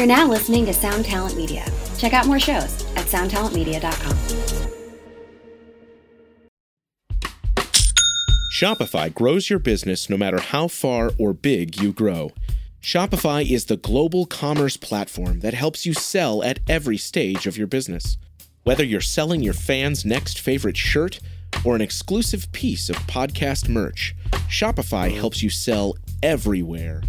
You're now listening to Sound Talent Media. Check out more shows at soundtalentmedia.com. Shopify grows your business no matter how far or big you grow. Shopify is the global commerce platform that helps you sell at every stage of your business. Whether you're selling your fans' next favorite shirt or an exclusive piece of podcast merch, Shopify helps you sell everywhere.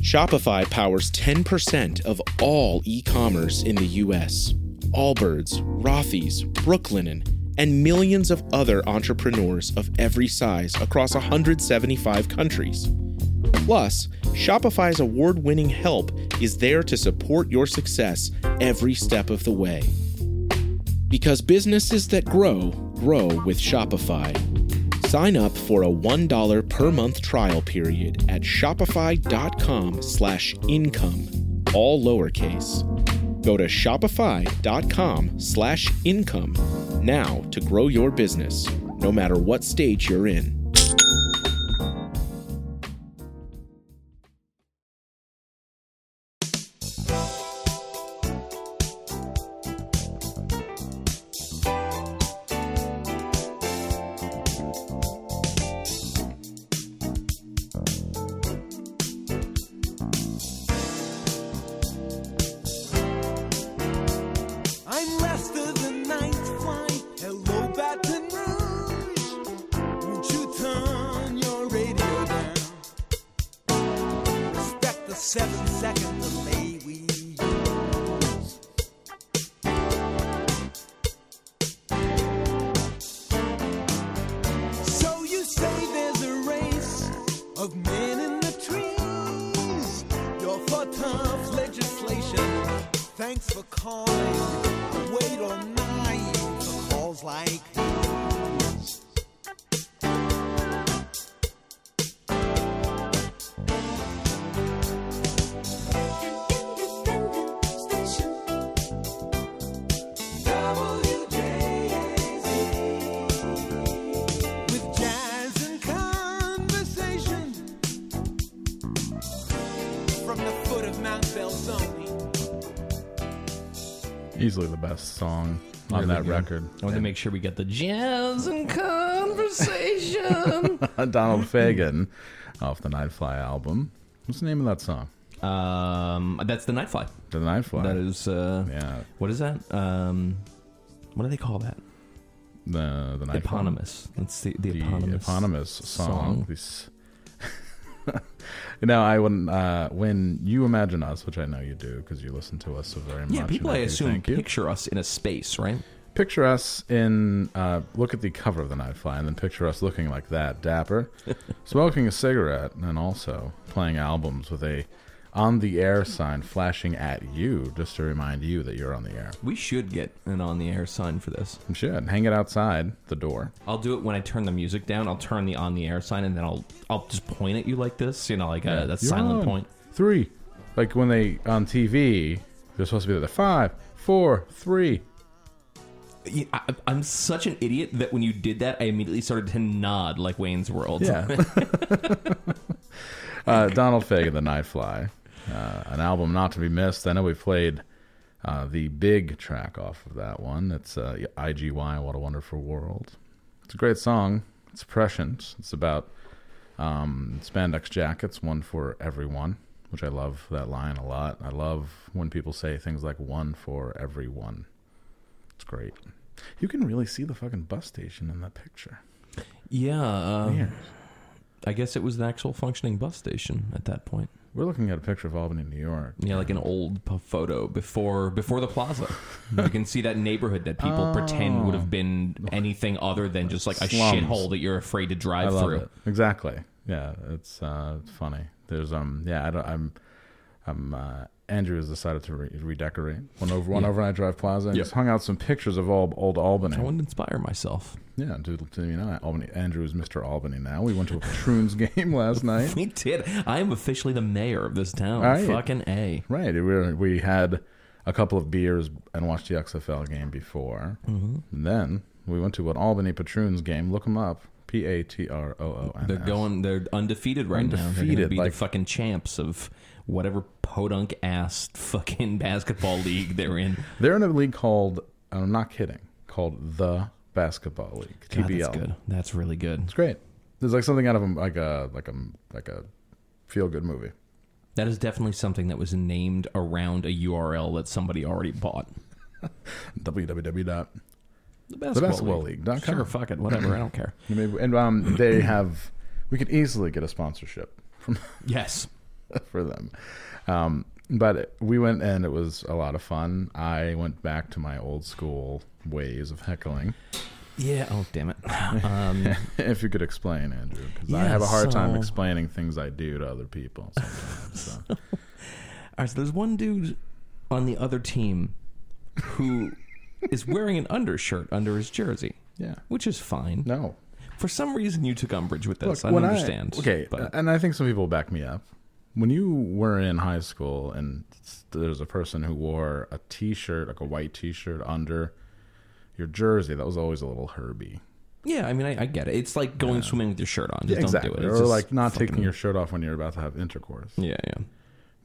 Shopify powers 10% of all e commerce in the US. Allbirds, Rothy's, Brooklinen, and millions of other entrepreneurs of every size across 175 countries. Plus, Shopify's award winning help is there to support your success every step of the way. Because businesses that grow, grow with Shopify. Sign up for a $1 per month trial period at shopify.com slash income, all lowercase. Go to shopify.com slash income now to grow your business, no matter what stage you're in. Record. I want to make sure we get the jazz and conversation. Donald Fagen off the Nightfly album. What's the name of that song? um, that's the Nightfly. The Nightfly. That is. Uh, yeah. What is that? Um, what do they call that? The the Nightfly. Eponymous. That's the, the, The eponymous, eponymous song. song. This- now, I wouldn't. Uh, when you imagine us, which I know you do because you listen to us so very much. Yeah, people I assume you. picture us in a space, right? Picture us in uh, look at the cover of the Nightfly and then picture us looking like that dapper smoking a cigarette and also playing albums with a on the air sign flashing at you just to remind you that you're on the air We should get an on the air sign for this. you should hang it outside the door I'll do it when I turn the music down. I'll turn the on the air sign, and then I'll I'll just point at you like this, you know, like a that You're silent on. point. three like when they on tv they're supposed to be the five four three I, I'm such an idiot that when you did that, I immediately started to nod like Wayne's World. Yeah. uh, Donald Fagen, The Nightfly, uh, an album not to be missed. I know we played uh, the big track off of that one. It's uh, IGY, What a Wonderful World. It's a great song. It's prescient. It's about um, spandex jackets, one for everyone, which I love that line a lot. I love when people say things like one for everyone. It's great. You can really see the fucking bus station in that picture. yeah. Weird. I guess it was the actual functioning bus station at that point. We're looking at a picture of Albany, New York. Yeah, like an old p- photo before before the plaza. you can see that neighborhood that people pretend would have been anything other than just like a Slums. shithole that you're afraid to drive through. it. Exactly. Yeah, it's uh, funny. There's um yeah I don't I'm I'm uh, Andrew has decided to re- redecorate one over one Yeah. over at Drive Plaza and Yep. just hung out some pictures of all old Albany. I wanted to inspire myself. Yeah, to, to you know Albany. Andrew is Mr. Albany now. We went to a Patroons game last night. We did. I am officially the mayor of this town. Right. Fucking a. Right. We were, we had a couple of beers and watched the XFL game before. Mm-hmm. Then we went to an Albany Patroons game. Look them up. P A T R O O N. They're going. They're undefeated right now. They're going to Undefeated, be like- the fucking champs of whatever podunk ass fucking basketball league they're in. They're in a league called, I'm not kidding, called the Basketball League, God, TBL. that's good. That's really good. It's great. There's like something out of a, like a like a like a feel good movie. That is definitely something that was named around a URL that somebody already bought. www. The basketball league. Sure, fuck it, whatever. I don't care. And um, they have, we could easily get a sponsorship from Yes. for them. Um, but we went and it was a lot of fun. I went back to my old school ways of heckling. Yeah. Oh, damn it. Um, if you could explain, Andrew, because I have a hard time explaining things I do to other people. Sometimes, so. all right. So there's one dude on the other team who is wearing an undershirt under his jersey, Yeah. which is fine. No. For some reason, you took umbrage with this. Look, I understand. okay, but and I think some people back me up. When you were in high school and there's a person who wore a T-shirt, like a white T-shirt, under your jersey, that was always a little Herbie. yeah, I mean, I, I get it. It's like going swimming with your shirt on. Just exactly. don't do it. Or It's just like not fucking- taking your shirt off when you're about to have intercourse. Yeah, yeah.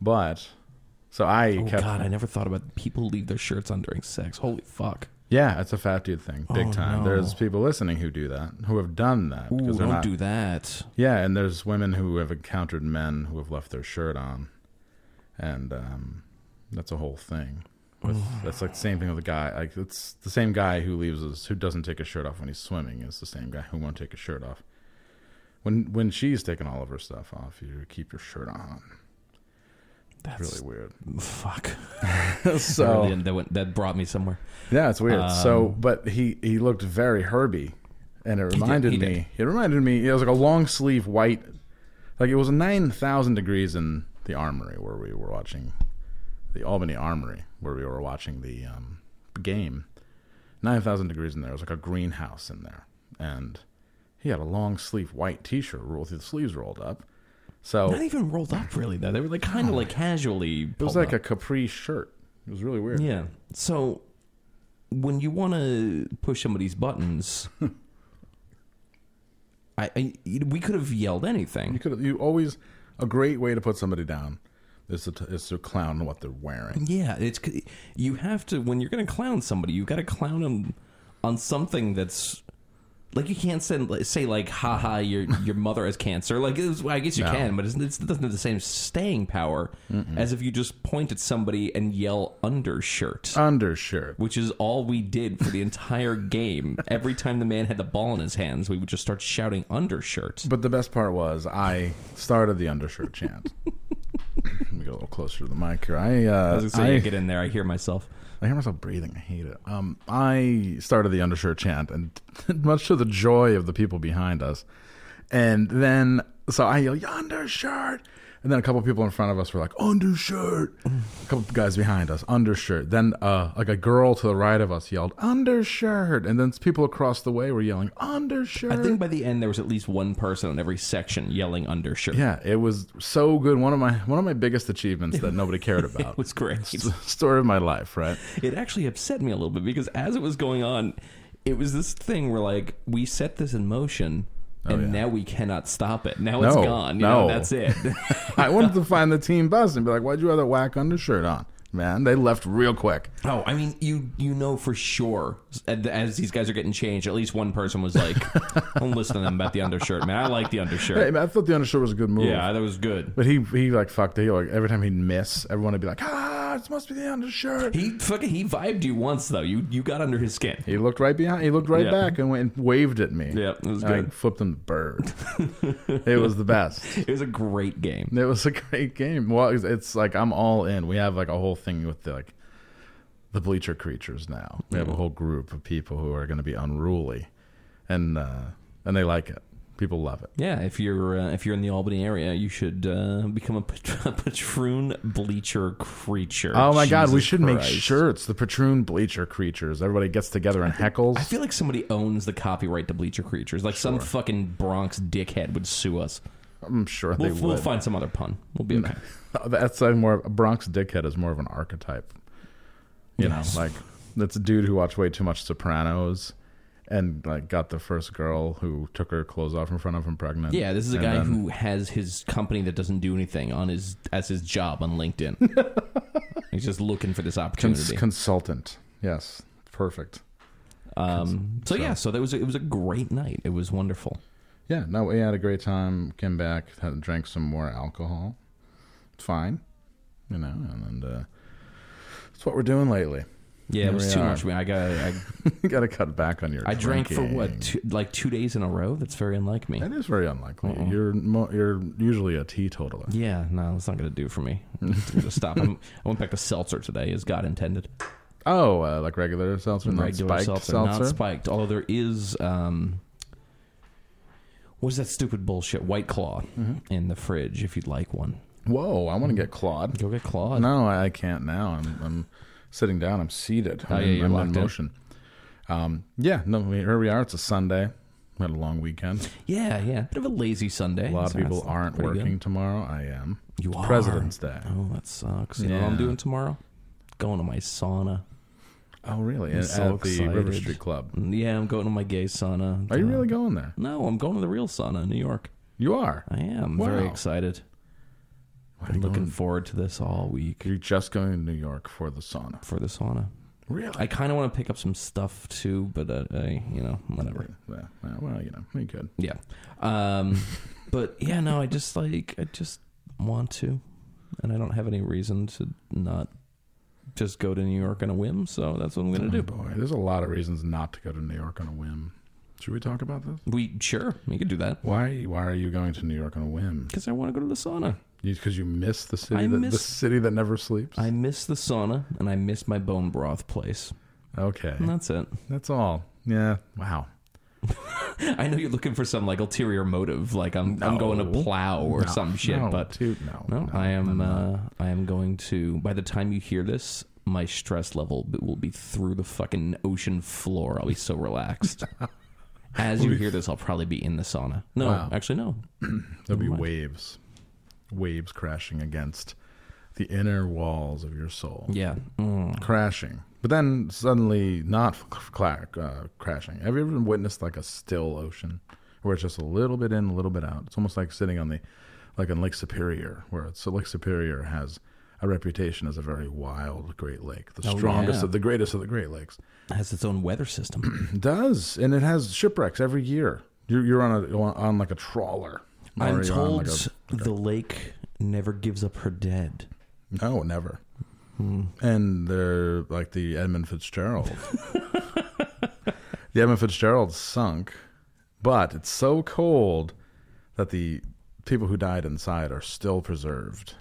But so I kept Oh kept. God, I never thought about people leave their shirts on during sex. Holy fuck! Yeah, it's a fat dude thing, big Oh, time. no. There's people listening who do that, who have done that Ooh, because don't not. do that. Yeah, and there's women who have encountered men who have left their shirt on, and um, that's a whole thing. With, that's like the same thing with a guy. Like it's the same guy who leaves his who doesn't take his shirt off when he's swimming is the same guy who won't take his shirt off. When when she's taking all of her stuff off, you keep your shirt on. That's really weird. fuck. so Really, that went, that brought me somewhere. Yeah, it's weird. so, Um, but he he looked very Herbie, and it did, reminded he me. did. It reminded me. It was like a long sleeve white, like it was nine thousand degrees in the Armory where we were watching, the Albany Armory where we were watching the um, game. Nine thousand degrees in there. It was like a greenhouse in there, and he had a long sleeve white T-shirt with the sleeves rolled up. So Not even rolled up, really. Though they were like kind of like casually. it was like a capri shirt. It was really weird. yeah. So when you want to push somebody's buttons, I, I we could have yelled anything. You could you always a great way to put somebody down is to is to clown what they're wearing. Yeah, it's you have to when you're going to clown somebody, you've got to clown them on something that's like you can't say, say like haha your your mother has cancer like it's, I guess you No. can but it's, it doesn't have the same staying power as if you just point at somebody and yell undershirt Undershirt. which is all we did for the entire game every time the man had the ball in his hands we would just start shouting undershirt But the best part was I started the undershirt chant. Let me get a little closer to the mic here. I uh, I was gonna say I, you get in there I hear myself I hear myself breathing. I hate it. Um, I started the undershirt chant, and much to the joy of the people behind us. And then, so I yell, undershirt. And then a couple people in front of us were like, undershirt. A couple guys behind us, undershirt. Then, uh, like a girl to the right of us yelled, undershirt. And then people across the way were yelling, undershirt. I think by the end there was at least one person in every section yelling undershirt yeah, it was so good. One of my one of my biggest achievements that nobody cared about. it was great Story of my life, right? it actually upset me a little bit because as it was going on, it was this thing where like we set this in motion and Oh, yeah. now we cannot stop it. Now it's No, gone. You no. know, that's it. I wanted to find the team bus and be like, "Why'd you have that whack undershirt on?" Man, they left real quick. oh, I mean, you you know for sure as these guys are getting changed, at least one person was like, "Don't listen to them about the undershirt, man. I like the Hey, undershirt." man, I thought the undershirt was a good move. Yeah, that was good. But he he like fucked it. He, like every time he'd miss, everyone would be like, "Ah, it must be the undershirt." He, He fucking he vibed you once though. You you got under his skin. He looked right behind. He looked right Yeah. back and went and waved at me. Yeah, it was I good. flipped him the bird. it was the best. It was a great game. It was a great game. Well, it's, it's like I'm all in. We have like a whole thing with the, like the bleacher creatures now. We have a whole group of people who are going to be unruly, and uh, and they like it. People love it. Yeah, if you're uh, if you're in the Albany area, you should uh, become a, pat- a patroon bleacher creature. Oh my god, we should make Christ. shirts. The patroon bleacher creatures. Everybody gets together and heckles. I feel like somebody owns the copyright to bleacher creatures. Like some fucking Bronx dickhead would sue us. I'm sure We'll, they we'll would. find some other pun. We'll be okay. That's like more a Bronx dickhead is more of an archetype. You Yes. know, like that's a dude who watched way too much Sopranos and like got the first girl who took her clothes off in front of him pregnant. Yeah, this is a And guy then- who has his company that doesn't do anything on his as his job on LinkedIn. He's just looking for this Cons- opportunity. consultant. Yes, perfect. um, so, yeah, so that was a, it was a great night. It was wonderful. Yeah, no, we had a great time. Came back, had drank some more alcohol. It's fine, you know, and, uh, that's what we're doing lately. Yeah, it was too much. I got I, you got to cut back on your. I drank for drinking. what two, like two days in a row. That's very unlike me. That is very unlikely. You're mo- you're usually a teetotaler. Yeah, no, that's not going to do for me. I'm going to stop. I'm, I went back to seltzer today, as God intended. Oh, uh, like regular seltzer, not Regular spiked seltzer, seltzer. not spiked. Although there is, um, what is that stupid bullshit? White Claw Mm-hmm. in the fridge. If you'd like one, Whoa, I want to get clawed. go get Claude. No, I I can't now. I'm, I'm sitting down. I'm seated. Oh, I'm, yeah, in- I'm in in. motion. Um, yeah, no, here we are. It's a Sunday. We had a long weekend. Yeah, yeah, bit of a lazy Sunday. A lot of people aren't pretty good. working tomorrow. I am. You It's are President's Day. Oh, that sucks. You know what I'm doing tomorrow? Going to my sauna. Oh, really? I'm At, so at the River. Street Club. Yeah, I'm going to my gay sauna. Are you Uh, really going there? No, I'm going to the real sauna in New York. You are. I am Wow. very excited. Why are Been you looking going- forward to this all week You're just going to New York for the sauna. for the sauna. Really? I kind of want to pick up some stuff too, but uh, I, you know, whatever. Yeah, yeah, well, you know, you could. Yeah. Um, but yeah, no, I just like I just want to, and I don't have any reason to not just go to New York on a whim. So that's what I'm gonna Oh, do. boy, there's a lot of reasons not to go to New York on a whim. Should we talk about this? We sure we could do that Why? Why are you going to New York on a whim? because I want to go to the sauna. Because you, miss the city, I that, the city that never sleeps. I miss the sauna and I miss my bone broth place. okay, And that's it. that's all. Yeah. Wow. I know you're looking for some like ulterior motive, like I'm I'm going to plow or No, some shit, no, but dude, no, No, I am. Uh, I am going to. By the time you hear this, my stress level will be through the fucking ocean floor. I'll be so relaxed. As you hear this, I'll probably be in the sauna. No, Wow. actually, no. There'll be waves, waves crashing against the inner walls of your soul. Yeah. Mm. crashing, but then suddenly not cla- uh, crashing. Have you ever witnessed like a still ocean where it's just a little bit in, a little bit out? It's almost like sitting on the, like on Lake Superior, where it's, so Lake Superior has a reputation as a very wild Great Lake, the Oh, strongest yeah. of the greatest of the Great Lakes. It has its own weather system. It does, and it has shipwrecks every year. You're, you're on a on like a trawler. I'm on, told like, a- the lake never gives up her dead. No, never. Hmm. And they're like the Edmund Fitzgerald. the Edmund Fitzgerald sunk, but it's so cold that the people who died inside are still preserved.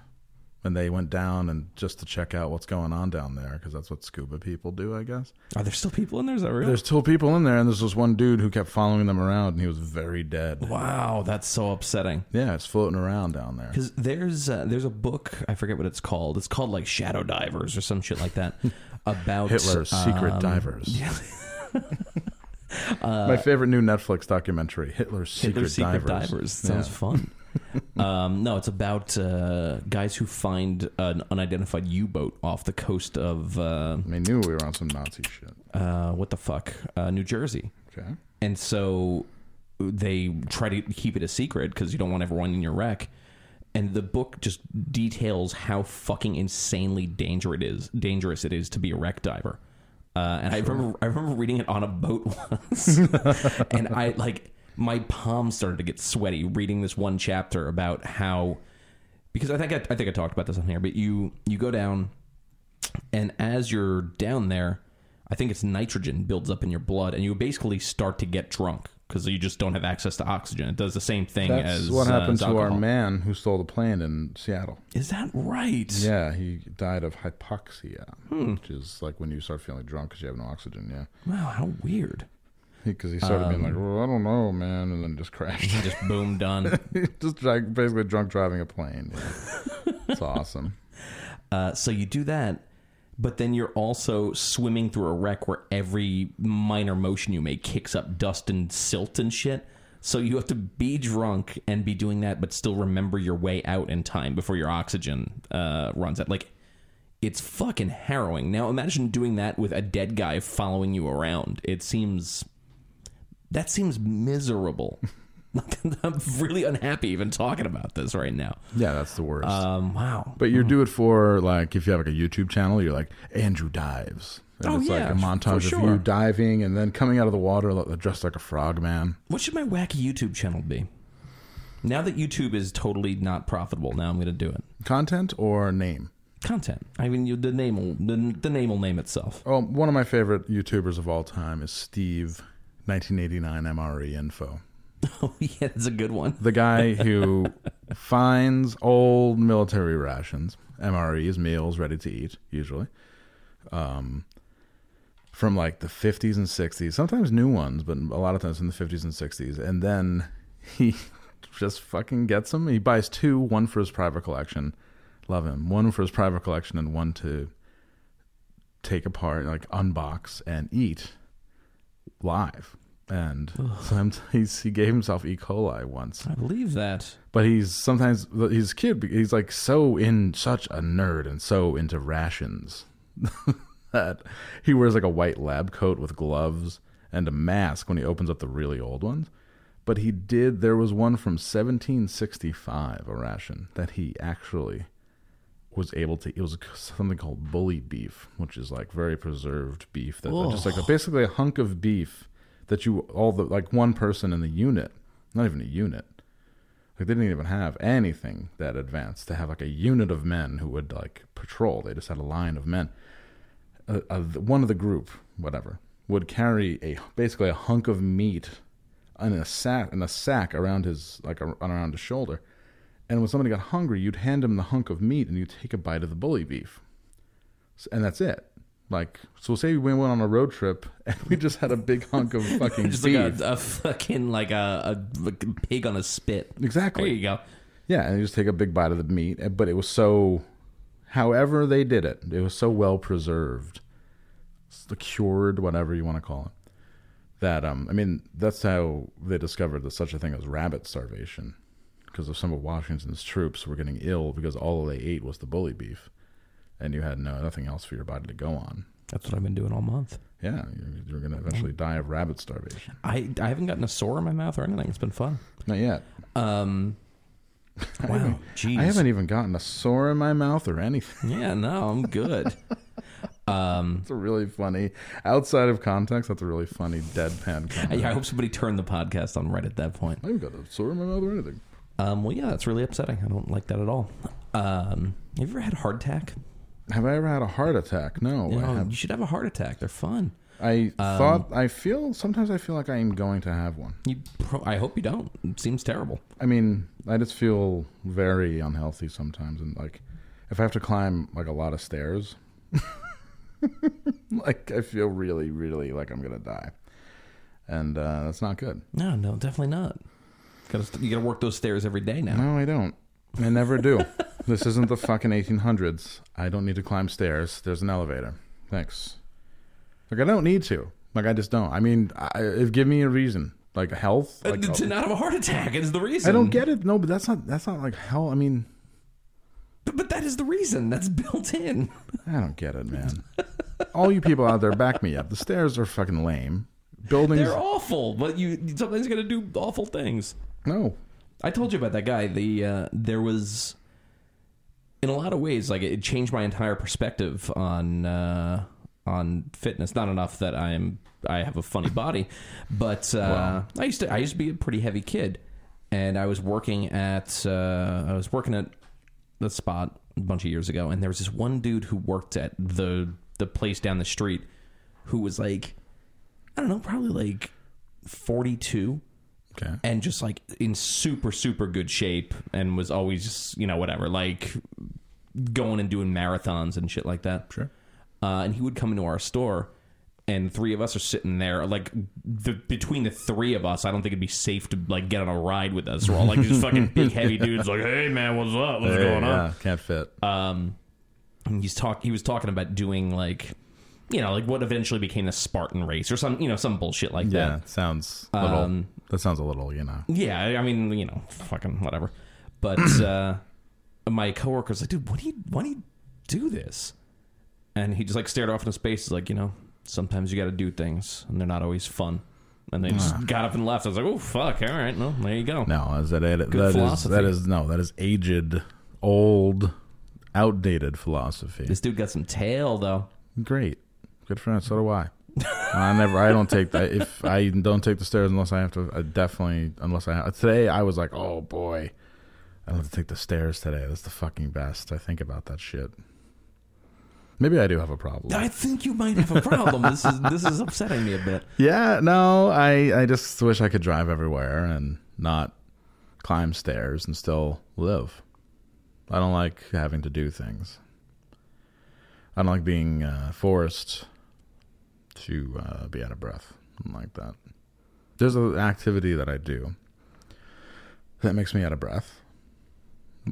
And they went down and just to check out what's going on down there because that's what scuba people do, I guess. Are there still people in there? Is that real? There's still people in there, and there's this one dude who kept following them around, and he was very dead. wow, that's so upsetting. Yeah, it's floating around down there. Because there's uh, there's a book I forget what it's called. It's called like Shadow Divers or some shit like that about Hitler's secret um, divers. My favorite new Netflix documentary, Hitler's Secret, Hitler's Secret Divers. Divers. Sounds Yeah. fun. um, no, it's about uh, guys who find an unidentified U-boat off the coast of uh, I knew we were on some Nazi shit. uh, what the fuck, uh, New Jersey, Okay. and so they try to keep it a secret because you don't want everyone in your wreck. And the book just details how fucking insanely dangerous it is. Dangerous it is to be a wreck diver. Uh, and I remember, I remember reading it on a boat once, and I like my palms started to get sweaty reading this one chapter about how because I think I, I think I talked about this on here, but you you go down, and as you're down there, I think it's nitrogen builds up in your blood, and you basically start to get drunk because you just don't have access to oxygen. It does the same thing That's as what uh, happened as to our alcohol. man who stole the plane in Seattle. Is that right? Yeah, he died of hypoxia, Hmm. which is like when you start feeling drunk because you have no oxygen. Yeah, Wow, how weird. because he, started being Um, like, "Well, I don't know, man," and then just crashed. Just boom, done. just like basically drunk driving a plane. Yeah. it's awesome. Uh, so you do that, but then you're also swimming through a wreck where every minor motion you make kicks up dust and silt and shit. So you have to be drunk and be doing that, but still remember your way out in time before your oxygen uh, runs out. Like, it's fucking harrowing. Now imagine doing that with a dead guy following you around. It seems That seems miserable. I'm really unhappy even talking about this right now. Yeah, that's the worst. Um, wow. but you do it for like if you have like a YouTube channel, you're like Andrew dives. And Oh, it's yeah, like a montage of you diving and then coming out of the water dressed like a frog man. What should my wacky YouTube channel be? Now that YouTube is totally not profitable, now I'm going to do it. Content or name? Content. I mean, you, the name will the, the name will name itself. Oh, one of my favorite YouTubers of all time is Steve, 1989 MRE Info. Oh yeah, that's a good one. The guy who finds old military rations, MREs, meals ready to eat, usually, um, from like the 50s and 60s, sometimes new ones, but a lot of times from the 50s and 60s. And then he just fucking gets them. He buys two, one for his private collection. Love him. One for his private collection and one to take apart, like unbox and eat live. And sometimes he gave himself E. coli once I believe that. but he's sometimes he's a kid he's like so in such a nerd and so into rations that he wears like a white lab coat with gloves and a mask when he opens up the really old ones but he did there was one from 1765 a ration that he actually was able to it was something called bully beef which is like very preserved beef that that just like basically a hunk of beef that you all the like one person in the unit not even a unit like they didn't even have anything that advanced to have like a unit of men who would like patrol. They just had a line of men. Uh, uh, one of the group, whatever, would carry a basically a hunk of meat in a sack in a sack around his like a, around his shoulder. And when somebody got hungry, you'd hand him the hunk of meat and you'd take a bite of the bully beef, S- and that's it. Like so, say we went on a road trip and we just had a big hunk of fucking Just like a, a fucking like a, a, like a pig on a spit. Exactly. There you go. Yeah, and you just take a big bite of the meat, eh, but it was so, however they did it, it was so well preserved, s- cured, whatever you want to call it. That um, I mean, that's how they discovered that such a thing as rabbit starvation, because of some of Washington's troops were getting ill because all they ate was the bully beef, and you had no nothing else for your body to go on. That's what I've been doing all month. Yeah, you're, you're going to eventually die of rabbit starvation. I I haven't gotten a sore in my mouth or anything. It's been fun. Not yet. Um, wow, jeez. I haven't even gotten a sore in my mouth or anything. Yeah, no, I'm good. um, It's a really funny, outside of context, that's a really funny deadpan comment. I hope somebody turned the podcast on right at that point. I haven't got a sore in my mouth or anything. Um, well, yeah, that's really upsetting. I don't like that at all. Um, have you ever had a heart attack? Have I ever had a heart attack? No. You, I, know, have, you should have a heart attack. They're fun. I Um, thought, I feel, sometimes I feel like I am going to have one. You, pro- I hope you don't. It seems terrible. I mean, I just feel very unhealthy sometimes. And like, if I have to climb like a lot of stairs, like I feel really, really like I'm going to die. And uh, that's not good. No, no, definitely not. Gotta, you got to work those stairs every day now. No, I don't. I never do. this isn't the fucking 1800s. I don't need to climb stairs. There's an elevator. Thanks. Like I don't need to. Like I just don't. I mean, I, if give me a reason, like health. Uh, Like, to not have a heart attack is the reason. I don't get it. No, but that's not. That's not like hell. I mean, But, but that is the reason. That's built in. I don't get it, man. All you people out there, back me up. The stairs are fucking lame. Buildings. They're awful, but you got to do awful things. No. I told you about that guy. The uh, there was, in a lot of ways, like it changed my entire perspective on uh, on fitness. Not enough that I'm I have a funny body, but uh, I used to I used to be a pretty heavy kid, and I was working at uh, I was working at the spot a bunch of years ago, and there was this one dude who worked at the the place down the street, who was like, I don't know, probably like forty two Okay. and just like in super super good shape and was always just you know whatever like going and doing marathons and shit like that Sure. uh, and he would come into our store and three of us are sitting there like the, between the three of us i don't think it'd be safe to like get on a ride with us we're all like these fucking big heavy dudes like hey man what's up what's Hey, going on can't fit. um, and he's talk. He was talking about doing like, you know, like what eventually became the Spartan race or some, you know, some bullshit like that. yeah, that. sounds a little. Um, that sounds a little, you know. Yeah, I mean, you know, fucking whatever. But uh, my coworker's like, dude, why do you why do you do this? And he just like stared off into space. He's like, you know, sometimes you got to do things, and they're not always fun. and they just got up and left. I was like, oh fuck, all right, no, there you go. No, is that it? Good that is that is no, that is aged, old, outdated philosophy. This dude got some tail though. Great, good for him. So do I. I never. I don't take that. If I don't take the stairs unless I have to, I definitely unless I have. Today I was like, oh boy, I don't have to take the stairs today. That's the fucking best. I think about that shit. Maybe I do have a problem. I think you might have a problem. this is this is upsetting me a bit. Yeah, no, I I just wish I could drive everywhere and not climb stairs and still live. I don't like having to do things. I don't like being uh, forced to uh, be out of breath. Like that. There's an activity that I do that makes me out of breath,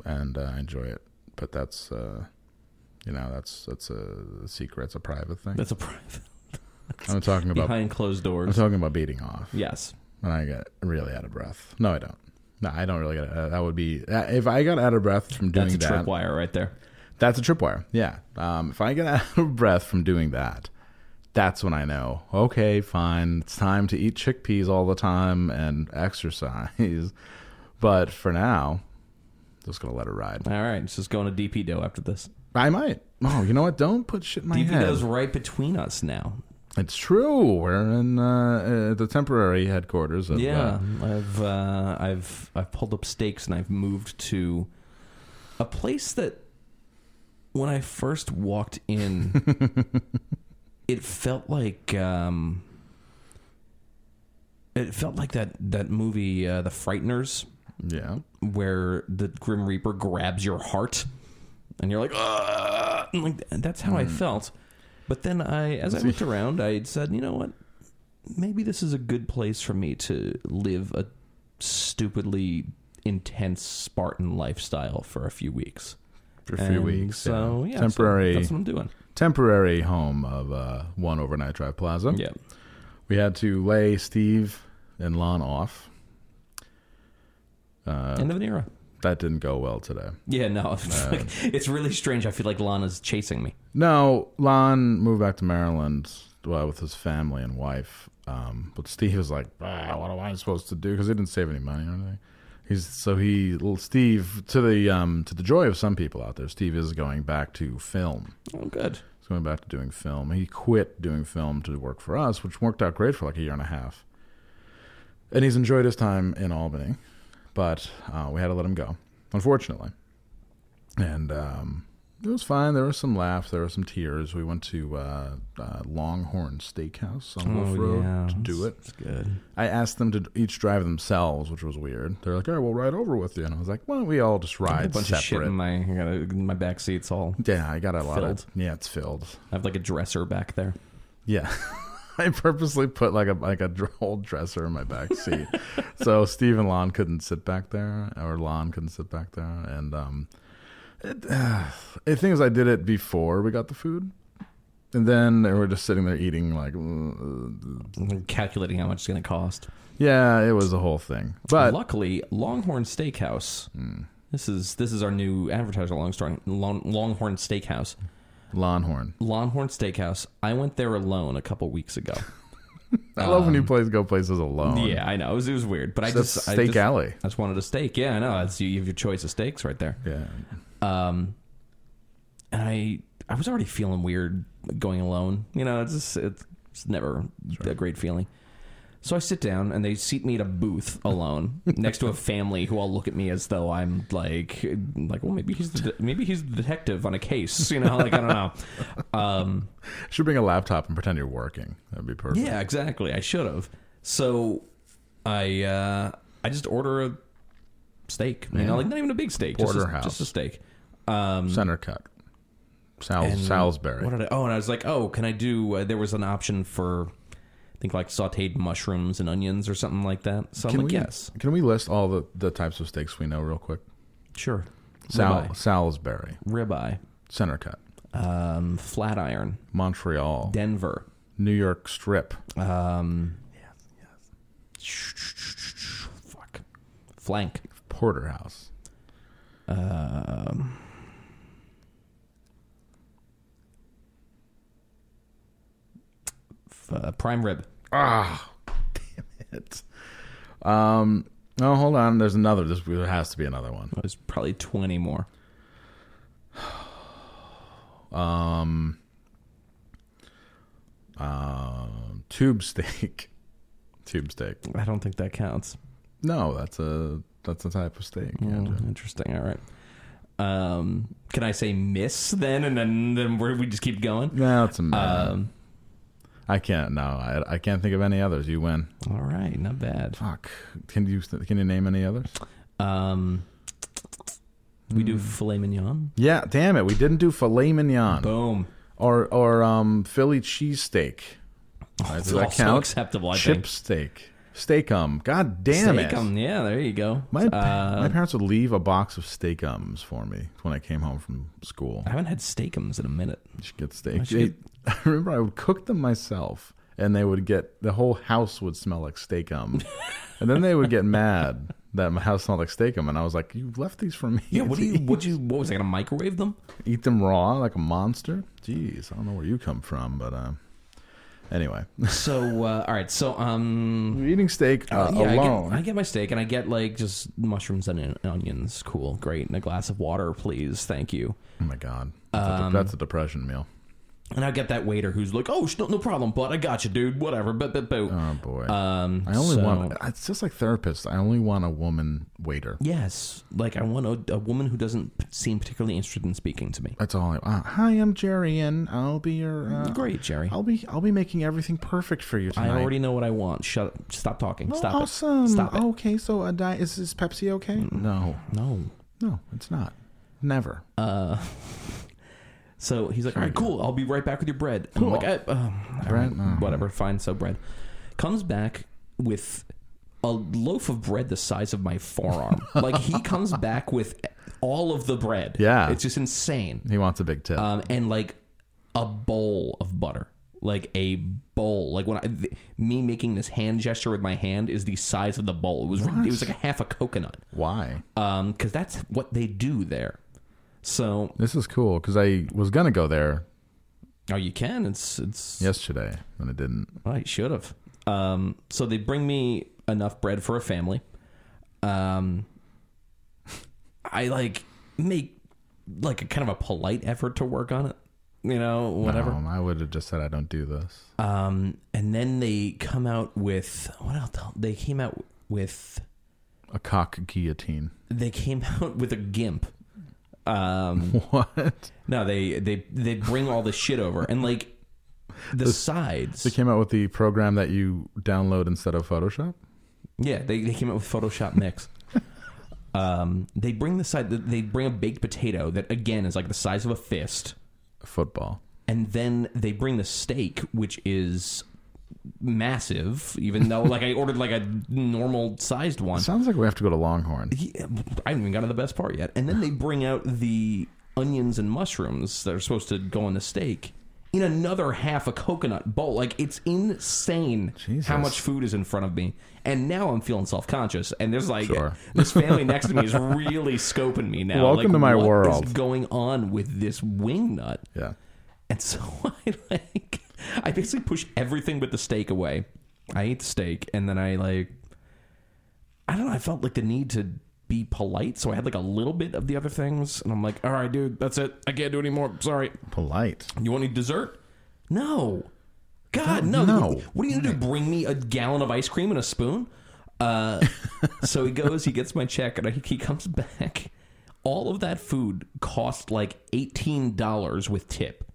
and uh, I enjoy it. But that's, uh, you know, that's that's a secret. It's a private thing. That's a private I'm talking about behind closed doors. I'm talking about beating off. Yes. When I get really out of breath. No, I don't. No, I don't really get. Uh, that would be uh, if I got out of breath from doing That's a that. tripwire right there. That's a tripwire. Yeah. Um, if I get out of breath from doing that, that's when I know. Okay, fine. It's time to eat chickpeas all the time and exercise. But for now, just gonna let it ride. All right, just go into DP dough after this. I might. Oh, you know what? Don't put shit in my DP head. dough's right between us now. It's true. We're in uh, uh, the temporary headquarters of. Yeah, Uh, I've uh, I've I've pulled up stakes and I've moved to a place that when I first walked in, it felt like um, it felt like that that movie, uh, The Frighteners, yeah. where the Grim Reaper grabs your heart, and you're like, and like that's how I felt. But then I, as I looked around, I said, you know what? Maybe this is a good place for me to live a stupidly intense Spartan lifestyle for a few weeks. For a few And weeks. So yeah. yeah, so temporary. that's what I'm doing. Temporary home of uh, one overnight drive plaza. Yeah. We had to lay Steve and Lon off. Uh, End of an era. that didn't go well today. Yeah, no, it's, like, it's really strange. I feel like Lana's chasing me. No, Lon moved back to Maryland well, with his family and wife. Um, but Steve was like, ah, "What am I supposed to do?" Because he didn't save any money or anything. He's so he little Steve to the um, to the joy of some people out there. Steve is going back to film. Oh, good. Going back to doing film. He quit doing film to work for us, which worked out great for like a year and a half. And he's enjoyed his time in Albany, but uh, we had to let him go, unfortunately. And um, it was fine. There were some laughs. There were some tears. We went to uh, uh, Longhorn Steakhouse on Wolf Road to do it. It's good. I asked them to each drive themselves, which was weird. They're like, "All right, we'll ride over with you," and I was like, "Why don't we all just have a ride bunch of shit in my I got a, my back seats all. yeah, I got a lot Filled. of. Yeah, it's filled. I have like a dresser back there. Yeah. I purposely put like a like a old dresser in my back seat, so Steve and Lon couldn't sit back there, or Lon couldn't sit back there. And um, it, uh, the thing is, I did it before we got the food, and then they were just sitting there eating. Like, uh, calculating how much it's going to cost. yeah, it was a whole thing. But luckily, Longhorn Steakhouse. This is this is our new advertiser. Long story. Long, Longhorn Steakhouse. Longhorn, Longhorn Steakhouse. I went there alone a couple weeks ago. I love when you plays go places alone. Yeah, I know it was, it was weird, but I That's just I Steak just, Alley. I just wanted a steak. Yeah, I know. That's you have your choice of steaks right there. yeah. Um, and I I was already feeling weird going alone. You know, it's just, it's, it's never a great feeling. So I sit down and they seat me at a booth alone next to a family who all look at me as though I'm like like well maybe he's the de- maybe he's the detective on a case you know like I don't know um Should bring a laptop and pretend you're working. That'd be perfect. yeah exactly I should have so I uh I just order a steak you know like not even a big steak just a, just a steak um Center cut. Sal- and Salisbury. What did I? Oh, and I was like, oh, can I do? Uh, there was an option for, I think like sautéed mushrooms and onions or something like that. So I'm Can like, we, yes, Can we list all the, the types of steaks we know real quick? sure. Sal- Ribeye, Salisbury, ribeye, center cut, um, flat iron, Montreal, Denver, New York strip, um, fuck, flank, porterhouse, um, uh, prime rib. ah, damn it. Um. Oh, hold on. There's another. This there has to be another one. There's probably 20 more. Um. Um. Tube steak. Tube steak. I don't think that counts. No, that's a that's a type of steak. Andrew. Mm, interesting. All right. Um, can I say miss then, and then then we just keep going? No, it's a. Um, I can't. No, I, I can't think of any others. You win. all right, not bad. Fuck. Can you can you name any others? Um, we do filet mignon. Yeah. Damn it. We didn't do filet mignon Boom. or or um Philly cheesesteak. Right, does that count? acceptable, I Chip think. steak. Steakum. God damn it. Steak-um, Yeah, there you go. My, uh, my parents would leave a box of steakums for me when I came home from school. I haven't had steakums in a minute. You should get steak. should I remember I would cook them myself, and they would get the whole house would smell like steak steakum, and then they would get mad that my house smelled like steak steakum, and I was like, "You left these for me? Yeah, what do you? eat. What you? What was I gonna microwave them? eat them raw like a monster? Jeez, I don't know where you come from, but uh, anyway, So, uh, all right. So, um, eating steak uh, yeah, I alone. get, I get my steak and I get like just mushrooms and onions. Cool, great, and a glass of water, please, thank you. oh my god, that's, a, Um, that's a depression meal. And I get that waiter who's like, "Oh, sh- no, no problem, but I got you, dude. Whatever." But but but. Oh boy, um, I only so- want. It's just like therapists. I only want a woman waiter. Yes, like I want a, a woman who doesn't p- seem particularly interested in speaking to me. That's all. I, uh, hi, I'm Jerry, and I'll be your. Uh, Great, Jerry. I'll be I'll be making everything perfect for you I already know what I want. Shut. Stop talking. Stop awesome. it. Stop it. Okay, so a di- is is Pepsi okay? No, No. no, it's not. Never. Uh, so he's like, all right, cool. I'll be right back with your bread. And I'm like, I, um, right, Uh-huh. whatever, fine. So bread comes back with a loaf of bread the size of my forearm. like he comes back with all of the bread. Yeah. it's just insane. he wants a big tip. Um, and like a bowl of butter. Like a bowl, like when I, th- me making this hand gesture with my hand is the size of the bowl. It was it was like a half a coconut, Why? um, because that's what they do there. So This is cool because I was gonna go there Oh, you can. It's it's. yesterday and I didn't. I should have. Um, so they bring me enough bread for a family. Um, I like make like a kind of a polite effort to work on it. You know, whatever. Um, I would have just said I don't do this. Um, and then they come out with what else? They came out with A cock guillotine. they came out with a gimp. Um, What? no, they they they bring all the shit over and like the sides. They came out with the program that you download instead of Photoshop. Yeah, they, they came out with Photoshop Mix. um, they bring the side. They bring a baked potato that again is like the size of a fist, Football. and then they bring the steak, which is massive. Even though like I ordered like a normal sized one. Sounds like we have to go to Longhorn. Yeah, I haven't even got to the best part yet. And then they bring out the onions and mushrooms that are supposed to go on the steak in another half a coconut bowl. Like it's insane Jesus. how much food is in front of me. And now I'm feeling self conscious. And there's like Sure. this family next to me is really scoping me now. Welcome Like, to my world. going on with this wing nut? Yeah. And so I like I basically push everything but the steak away. I ate the steak and then I like I don't know, I felt like the need to be polite, so I had like a little bit of the other things and I'm like, "All right, dude, that's it. I can't do anymore. Sorry. Polite. You want any dessert?" No. God, no. No. What are you going to do? Bring me a gallon of ice cream and a spoon? Uh, so he goes, he gets my check, and he, he comes back. All of that food cost like $18 with tip.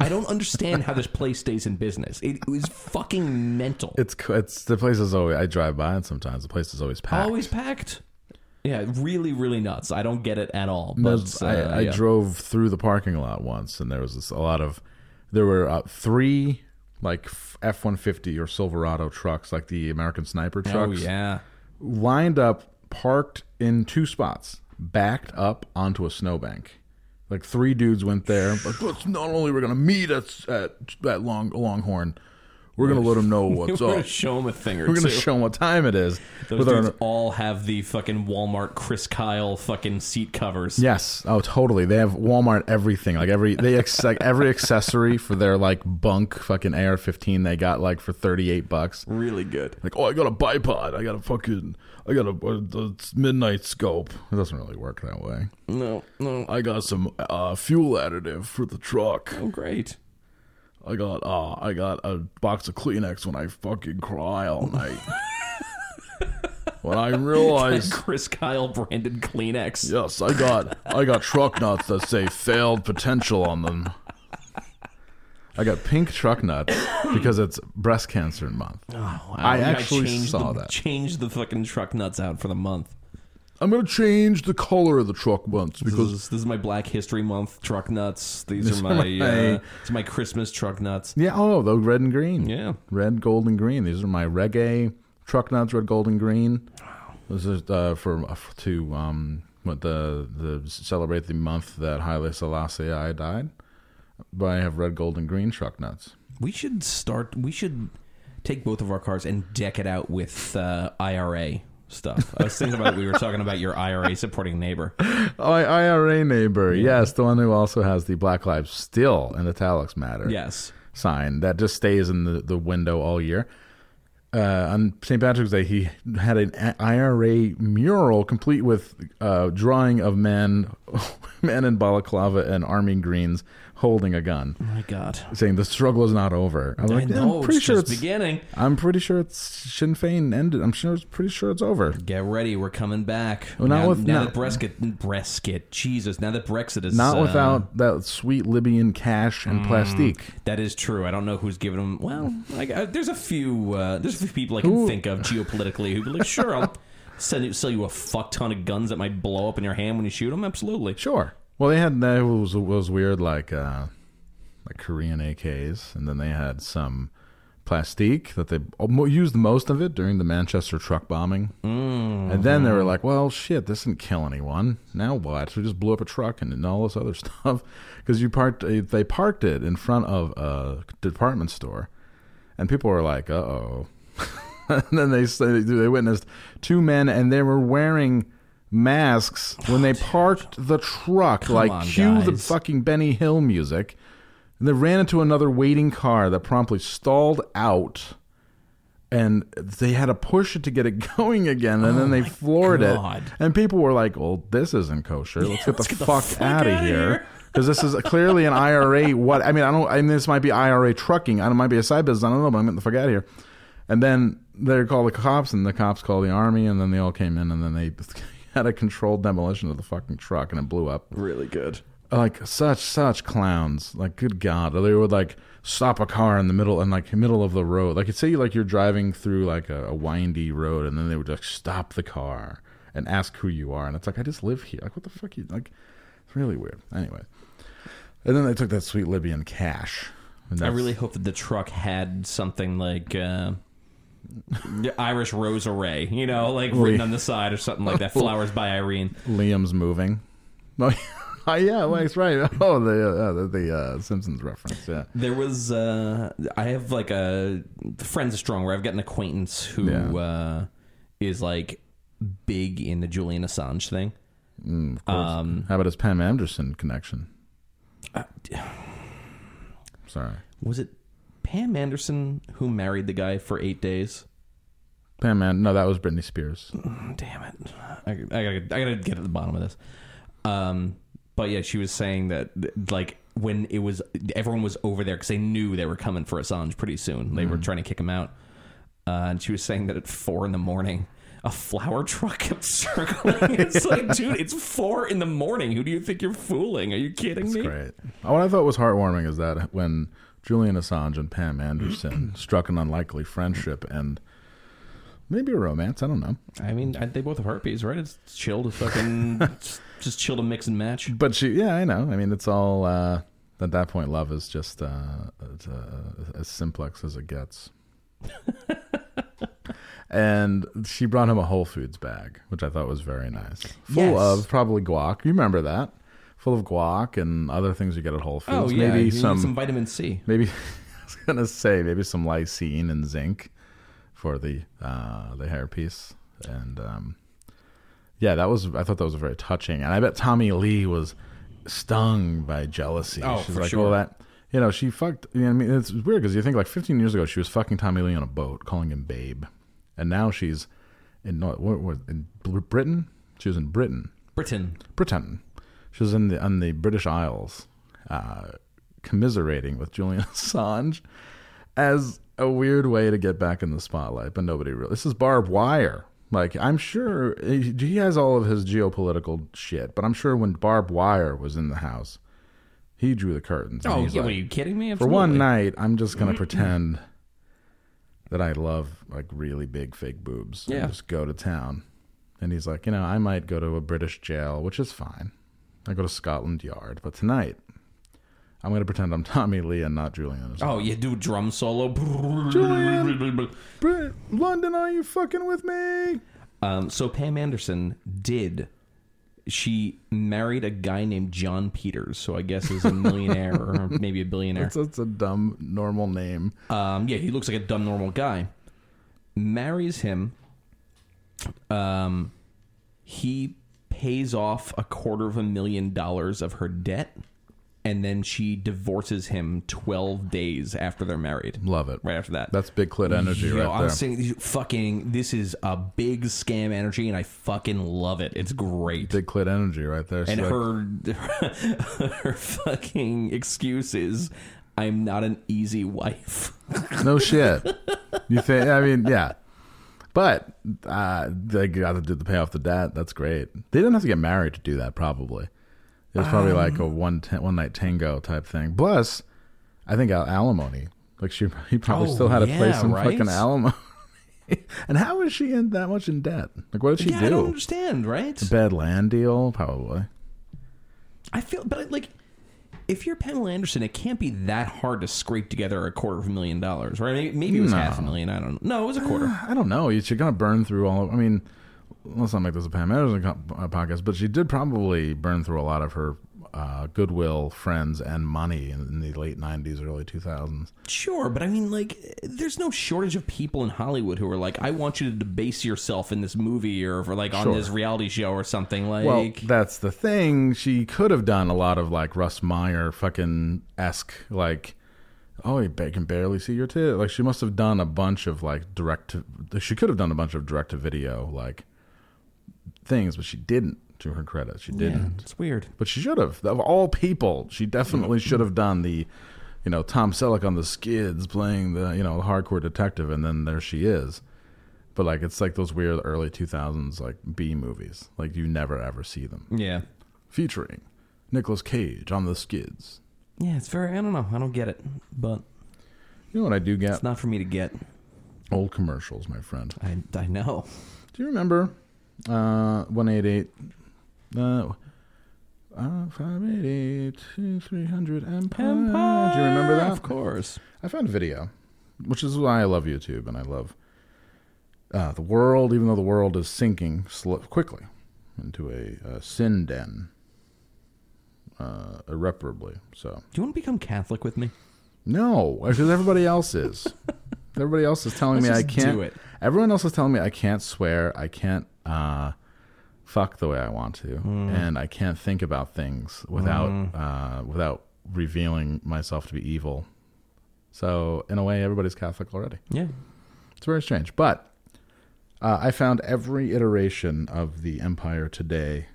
I don't understand how this place stays in business. It was fucking mental. It's it's the place is always I drive by and sometimes the place is always packed. Always packed. Yeah, really, really nuts. I don't get it at all. But There's- uh, I, I yeah. drove through the parking lot once, and there was this, a lot of. There were uh, three like F one fifty or Silverado trucks, like the American Sniper trucks. Oh trucks, yeah. lined up, parked in two spots, backed up onto a snowbank. Like three dudes went there. But let's- not only we're gonna meet at at, at Long Longhorn, We're gonna let them know what's We're gonna up. show him a thing or We're gonna two. show them what time it is. Those With our- dudes all have the fucking Walmart Chris Kyle fucking seat covers. Yes. Oh, totally. They have Walmart everything. Like every they ex- like every accessory for their like bunk fucking AR-15 they got like for 38 bucks. Really good. Like, oh, I got a bipod. I got a fucking I got a, a, midnight scope. It doesn't really work that way. No, no. I got some uh, fuel additive for the truck. Oh, great. I got uh I got a box of Kleenex when I fucking cry all night. when I realized Chris Kyle branded Kleenex. Yes, I got I got truck nuts that say failed potential on them. I got pink truck nuts because it's breast cancer month. Wow, I you gotta actually change saw the, that. Change the fucking truck nuts out for the month. I'm gonna change the color of the truck nuts This because is, this is my Black History Month truck nuts. These are my, uh, are my Christmas truck nuts. yeah, oh, the red and green. Yeah. red, gold, and green. These are my reggae truck nuts, red, gold, and green. Wow. This is uh, for uh, to um what the the celebrate the month that Haile Selassie I died. But I have red, gold, and green truck nuts. We should start. We should take both of our cars and deck it out with uh, IRA stuff. I was thinking about we were talking about your IRA supporting neighbor. Oh, IRA neighbor. Yes, the one who also has the Black Lives Still in italics matter Yes. sign that just stays in the, the window all year. Uh, on St. Patrick's Day, he had an IRA mural complete with uh, drawing of men, men in balaclava and army greens holding a gun, Oh my God. saying the struggle is not over. I'm I like, know. I'm pretty it's sure just it's. beginning. I'm pretty sure it's Sinn Fein ended. I'm sure it's pretty sure it's over. Get ready. We're coming back. Well, not now, with- now not- that Brexit, Brexit, Jesus. Now that Brexit is Not uh, without that sweet Libyan cash and plastique. That is true. I don't know who's giving them. Well, I, I, there's a few. Uh, there's a few people I can Who- think of geopolitically who'd be like, sure, I'll you, sell you a fuck ton of guns that might blow up in your hand when you shoot them. Absolutely. Sure. Well, they had that was was weird, like uh, like Korean AKs, and then they had some plastique that they used most of it during the Manchester truck bombing. Mm, and then they were like, "Well, shit, this didn't kill anyone. Now what? So we just blew up a truck and, and all this other stuff because you parked. They parked it in front of a department store, and people were like, "Uh oh." and then they they witnessed two men, and they were wearing masks when they parked the truck. like on, cue the guys. fucking Benny Hill music, and they ran into another waiting car that promptly stalled out. And they had to push it to get it going again, and then oh they floored God. it. And people were like, "Well, this isn't kosher. Let's get the let's get the fuck, fuck out of outta here." here." Because this is clearly an IRA. What I mean, I don't. I mean, this might be IRA trucking. I don't. Might be a side business. I don't know. But I'm getting the fuck out of here. And then they call the cops, and the cops call the army, and then they all came in, and then they had a controlled demolition of the fucking truck, and it blew up. Really good. Like such such clowns. Like good god, they would like stop a car in the middle and like middle of the road. Like say like you're driving through like a, a windy road, and then they would just stop the car and ask who you are, and it's like I just live here. Like what the fuck you like? It's really weird. Anyway, and then they took that sweet Libyan cash. And I really hope that the truck had something like uh, the Irish Rose Array, you know, like written on the side or something like that. Flowers by Irene. Liam's moving. Oh, yeah, well, that's right. Oh, the uh, the, the uh, Simpsons reference. Yeah. There was uh I have like a friends strong where I've got an acquaintance who Yeah. uh is like big in the Julian Assange thing. Um How about his Pam Anderson connection? uh, Sorry, was it Pam Anderson who married the guy for 8 days? Pam. Man, no, that was Britney Spears. Damn it. I, I gotta I gotta get at the bottom of this. Um but yeah, she was saying that like when it was everyone was over there because they knew they were coming for Assange pretty soon. They were trying to kick him out, uh, and she was saying that at four in the morning, a flower truck kept circling. it's like, dude, it's four in the morning. Who do you think you're fooling? Are you kidding me? Great. What I thought was heartwarming is that when Julian Assange and Pam Anderson struck an unlikely friendship and maybe a romance, I don't know. I mean, I, they both have herpes, right? It's chill to fucking just- just chill to mix and match. But she, yeah, I know. I mean, it's all uh, at that point. Love is just uh, it's, uh, as simplex as it gets. and she brought him a Whole Foods bag, which I thought was very nice. Full Yes. of probably guac. You remember that? Full of guac and other things you get at Whole Foods. Oh yeah, maybe some, some vitamin C. maybe I was gonna say maybe some lysine and zinc for the uh, the hairpiece, and um, yeah, that was I thought that was very touching, and I bet Tommy Lee was stung by jealousy. Oh, She's for like, sure. well, that you know, she fucked. You know, I mean, it's weird because you think like 15 years ago she was fucking Tommy Lee on a boat, calling him babe, and now she's in what, what in Britain. She was in Britain, Britain. Britain. She was in the on the British Isles, uh, commiserating with Julian Assange as a weird way to get back in the spotlight, but nobody really. This is barbed wire. Like I'm sure he he has all of his geopolitical shit, but I'm sure when barbed wire was in the house, he drew the curtains. Oh, yeah, like, are you kidding me? for one night, I'm just gonna pretend that I love like really big fake boobs. and Yeah. just go to town. And he's like, you know, I might go to a British jail, which is fine. I go to Scotland Yard, but tonight I'm gonna pretend I'm Tommy Lee and not Julian. Oh, you do drum solo. Brit, London, are you fucking with me? Um, so Pam Anderson did. She married a guy named Jon Peters, so I guess is a millionaire or maybe a billionaire. That's, that's a dumb normal name. Um, yeah, he looks like a dumb normal guy. Marries him. Um, he pays off a quarter of a million dollars of her debt, and then she divorces him twelve days after they're married. Love it. Right after that, That's big clit energy Yo, right I'm there. saying these fucking. This is a big scam energy, and I fucking love it. It's great. Big clit energy right there. and She's like, her her fucking excuse is, "I'm not an easy wife." No shit. You think? I mean, yeah. But uh, they got to do the pay off the debt. That's great. They didn't have to get married to do that. Probably it was probably like Um, a one ta- one night tango type thing. Plus, I think al- alimony. Like she, he probably Oh, still had to pay yeah, some right? fucking alimony. and how is she in that much in debt? Like, what did she yeah, I don't do? understand, right? A bad land deal, probably. I feel, but like, if you're Pamela Anderson, it can't be that hard to scrape together a quarter of a million dollars, right? Maybe, maybe it was No. half a million. I don't know. No, it was a quarter. I don't know. She's gonna burn through all. Of, I mean, let's not make this a Pam Anderson uh, podcast, but she did probably burn through a lot of her uh, goodwill, friends, and money in, in the late '90s, early 2000s. Sure, but I mean, like, there's no shortage of people in Hollywood who are like, I want you to debase yourself in this movie or for like on Sure. this reality show or something. Like, Well, that's the thing. She could have done a lot of like Russ Meyer fucking esque, like, oh, you can barely see your tit. Like, she must have done a bunch of like direct to. She could have done a bunch of direct to video like things, but she didn't. To her credit, she didn't. it's weird. But she should have. Of all people, she definitely should have done the, you know, Tom Selleck on the skids playing the, you know, the hardcore detective, and then there she is. But like, it's like those weird early two thousands like B movies. Like you never ever see them Yeah. featuring Nicolas Cage on the skids. Yeah, it's very, I don't know. I don't get it, but You know what I do get? it's not for me to get. Old commercials, my friend. I, I know. Do you remember uh, one eight eight? Uh, uh, five eight eight two three hundred empire. Do you remember that? Of course. I found a video, which is why I love YouTube and I love uh, the world, even though the world is sinking sl- quickly into a, uh sin den, uh, irreparably. So, Do you want to become Catholic with me? no, because everybody else is. everybody else is telling Let's me I can't. do it. Everyone else is telling me I can't swear, I can't uh, fuck the way I want to, Hmm. and I can't think about things without uh, without revealing myself to be evil. So, in a way, everybody's Catholic already. Yeah. It's very strange. But uh, I found every iteration of the Empire Today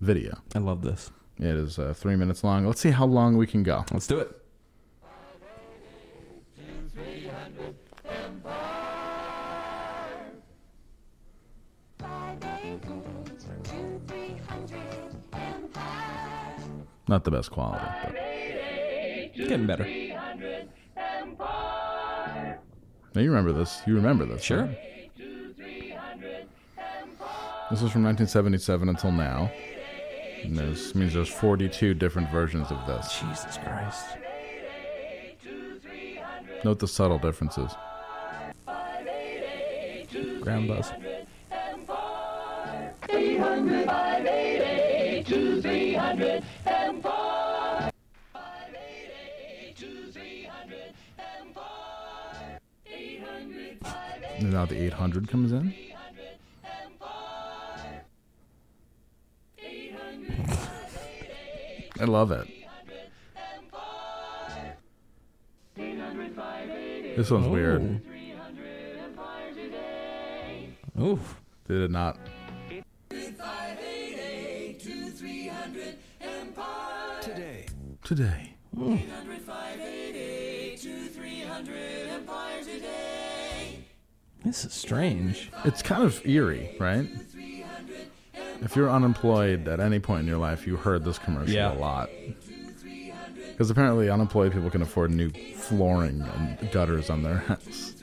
video. I love this. It is uh, three minutes long. Let's see how long we can go. Let's do it. Not the best quality. But. Getting better. Now you remember this. You remember this. Sure. right? This was from 1977 until now. And this means there's 42 different versions of this. Jesus Christ. Note the subtle differences. Ground buzz. Now the 800 comes in. I love it. This one's weird. Oh. Oof. Did it not? Today. Today. This is strange. It's kind of eerie, right? If you're unemployed at any point in your life, you heard this commercial Yeah. a lot. Because apparently, unemployed people can afford new flooring and gutters on their house.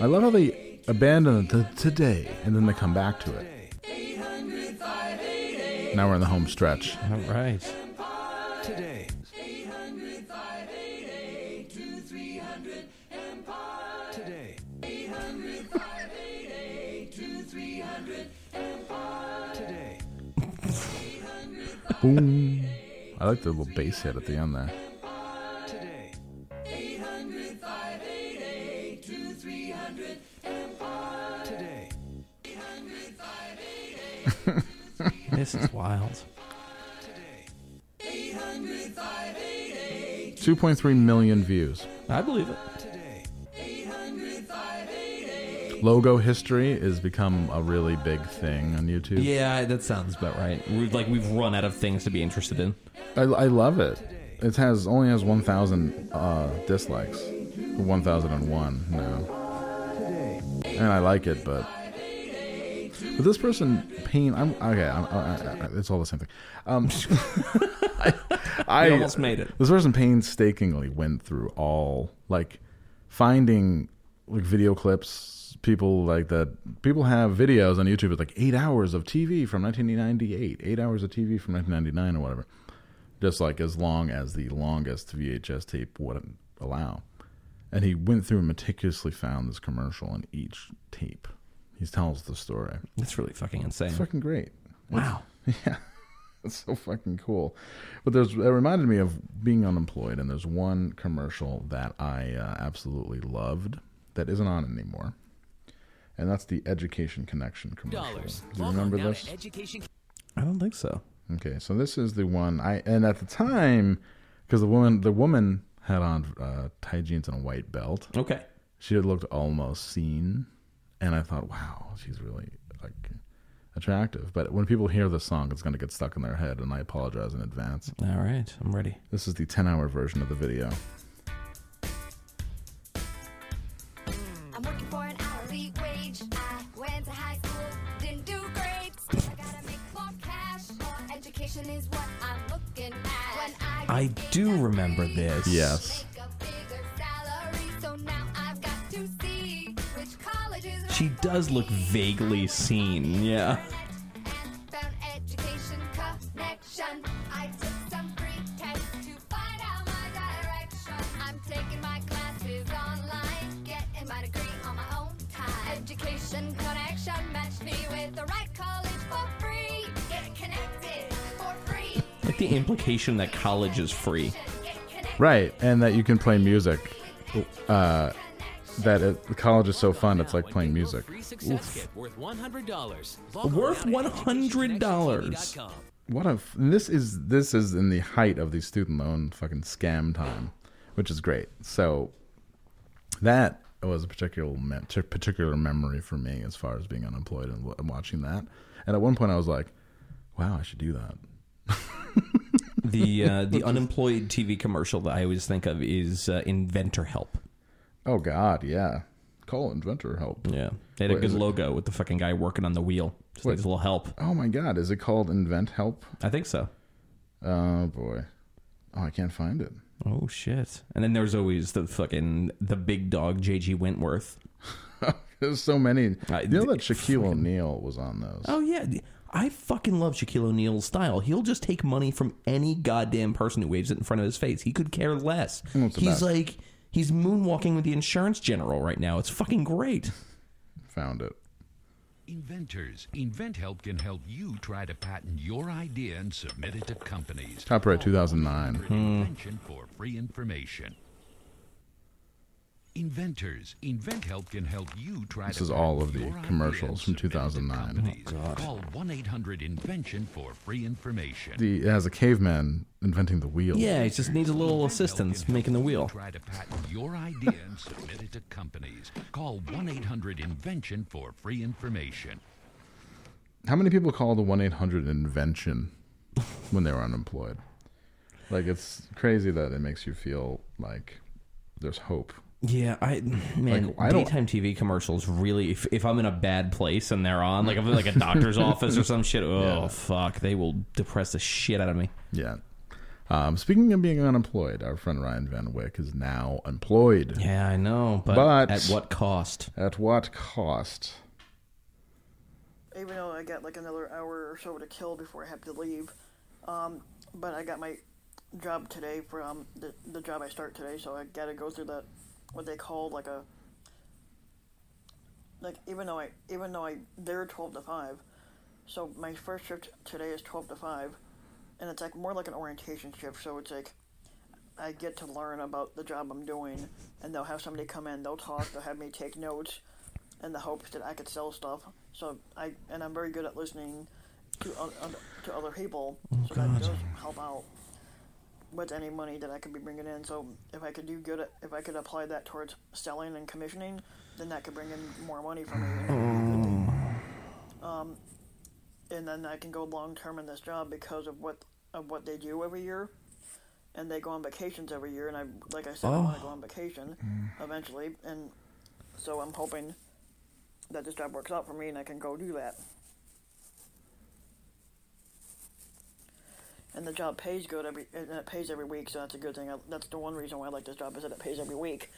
I love how they abandon it today and then they come back to it. Now we're in the home stretch. All right. Today. Today. Boom. I like the little bass hit at the end there. Today. Today. This is wild. 2.3 million views. I believe it. Logo history has become a really big thing on YouTube. Yeah, that sounds about right. We've, like we've run out of things to be interested in. I, I love it. It has only has 1,000 uh, dislikes. 1,001 now. And I like it, but. But this person, pain. I'm okay. I'm, I, I, I- it's all the same thing. Um, I, I almost made it. This person painstakingly went through all like finding like video clips. People like that. People have videos on YouTube with like eight hours of TV from 1998, eight hours of TV from 1999 or whatever. Just like as long as the longest VHS tape would allow. And he went through and meticulously found this commercial in each tape. He tells the story. That's really fucking insane. It's fucking great. wow. Yeah, it's so fucking cool. But there's it reminded me of being unemployed, and there's one commercial that I uh, absolutely loved that isn't on anymore, and that's the Education Connection commercial. dollars. Do you remember this? Education I don't think so. Okay, so this is the one I and at the time because the woman the woman had on uh, tight jeans and a white belt. Okay. She had looked almost seen, and I thought, wow, she's really like attractive. But when people hear this song, it's going to get stuck in their head, and I apologize in advance. All right. I'm ready. This is the 10 hour version of the video. I, do remember this. Yes. make a bigger salary, so now I've got to see which colleges She does look vaguely seen. Yeah. Like the implication that college is free. Right, and that you can play music. Uh, that it, college is so fun, it's like playing music. free success kit worth $100. Worth $100. What a f- this is this is in the height of the student loan fucking scam time, which is great. So that was a particular me- t- particular memory for me as far as being unemployed and, w- and watching that. And at one point, I was like, "Wow, I should do that." The uh, the unemployed TV commercial that I always think of is uh, Inventor Help. Oh God, yeah. Call inventor help. Yeah. They had a good is it- logo with the fucking guy working on the wheel. Just Wait. needs a little help. Oh my God, is it called Invent Help? I think so. Oh boy. Oh, I can't find it. Oh shit! And then there's always the fucking the big dog JG Wentworth. There's so many. Uh, you know that Shaquille O'Neal was on those. Oh yeah, I fucking love Shaquille O'Neal's style. He'll just take money from any goddamn person who waves it in front of his face. He could care less. What's it He's about? like he's moonwalking with the insurance general right now. It's fucking great. Found it. Inventors. InventHelp can help you try to patent your idea and submit it to companies. Copyright Call 2009. 1-800 Invention for free information. Inventors. InventHelp can help you try This to is all patent of the commercials from submit it to 2009. companies. Oh, God. Call 1-800-INVENTION for free information. The, it has a caveman inventing the wheel. Yeah, he just needs a little assistance making the wheel. Try to patent your idea and submit it to companies. Call 1-800-INVENTION for free information. How many people call the 1 800 invention when they're unemployed? Like, it's crazy that it makes you feel like there's hope. Yeah, I man, Like, I daytime TV commercials really. If, if I'm in a bad place and they're on, like if I'm like a doctor's office or some shit, oh Yeah. fuck, they will depress the shit out of me. Yeah. Um, speaking of being unemployed, our friend Ryan Van Wyck is now employed. Yeah, I know, but, But- at what cost? At what cost? even though I got like another hour or so to kill before I have to leave. Um, but I got my job today for um, the, the job I start today, so I got to go through that what they call like a like even though I even though I they're twelve to five, so my first shift today is twelve to five, and it's like more like an orientation shift. So it's like I get to learn about the job I'm doing, and they'll have somebody come in, they'll talk, they'll have me take notes, in the hopes that I could sell stuff. So I and I'm very good at listening to other to other people, so that oh, does help out with any money that I could be bringing in. So if I could do good, at, if I could apply that towards selling and commissioning, then that could bring in more money for me. and it would be a good thing. Um, and then I can go long term in this job because of what of what they do every year. And they go on vacations every year, and I, like I said, I want to go on vacation eventually, and so I'm hoping that this job works out for me and I can go do that. And the job pays good every, and it pays every week, so that's a good thing. I, that's the one reason why I like this job is that it pays every week.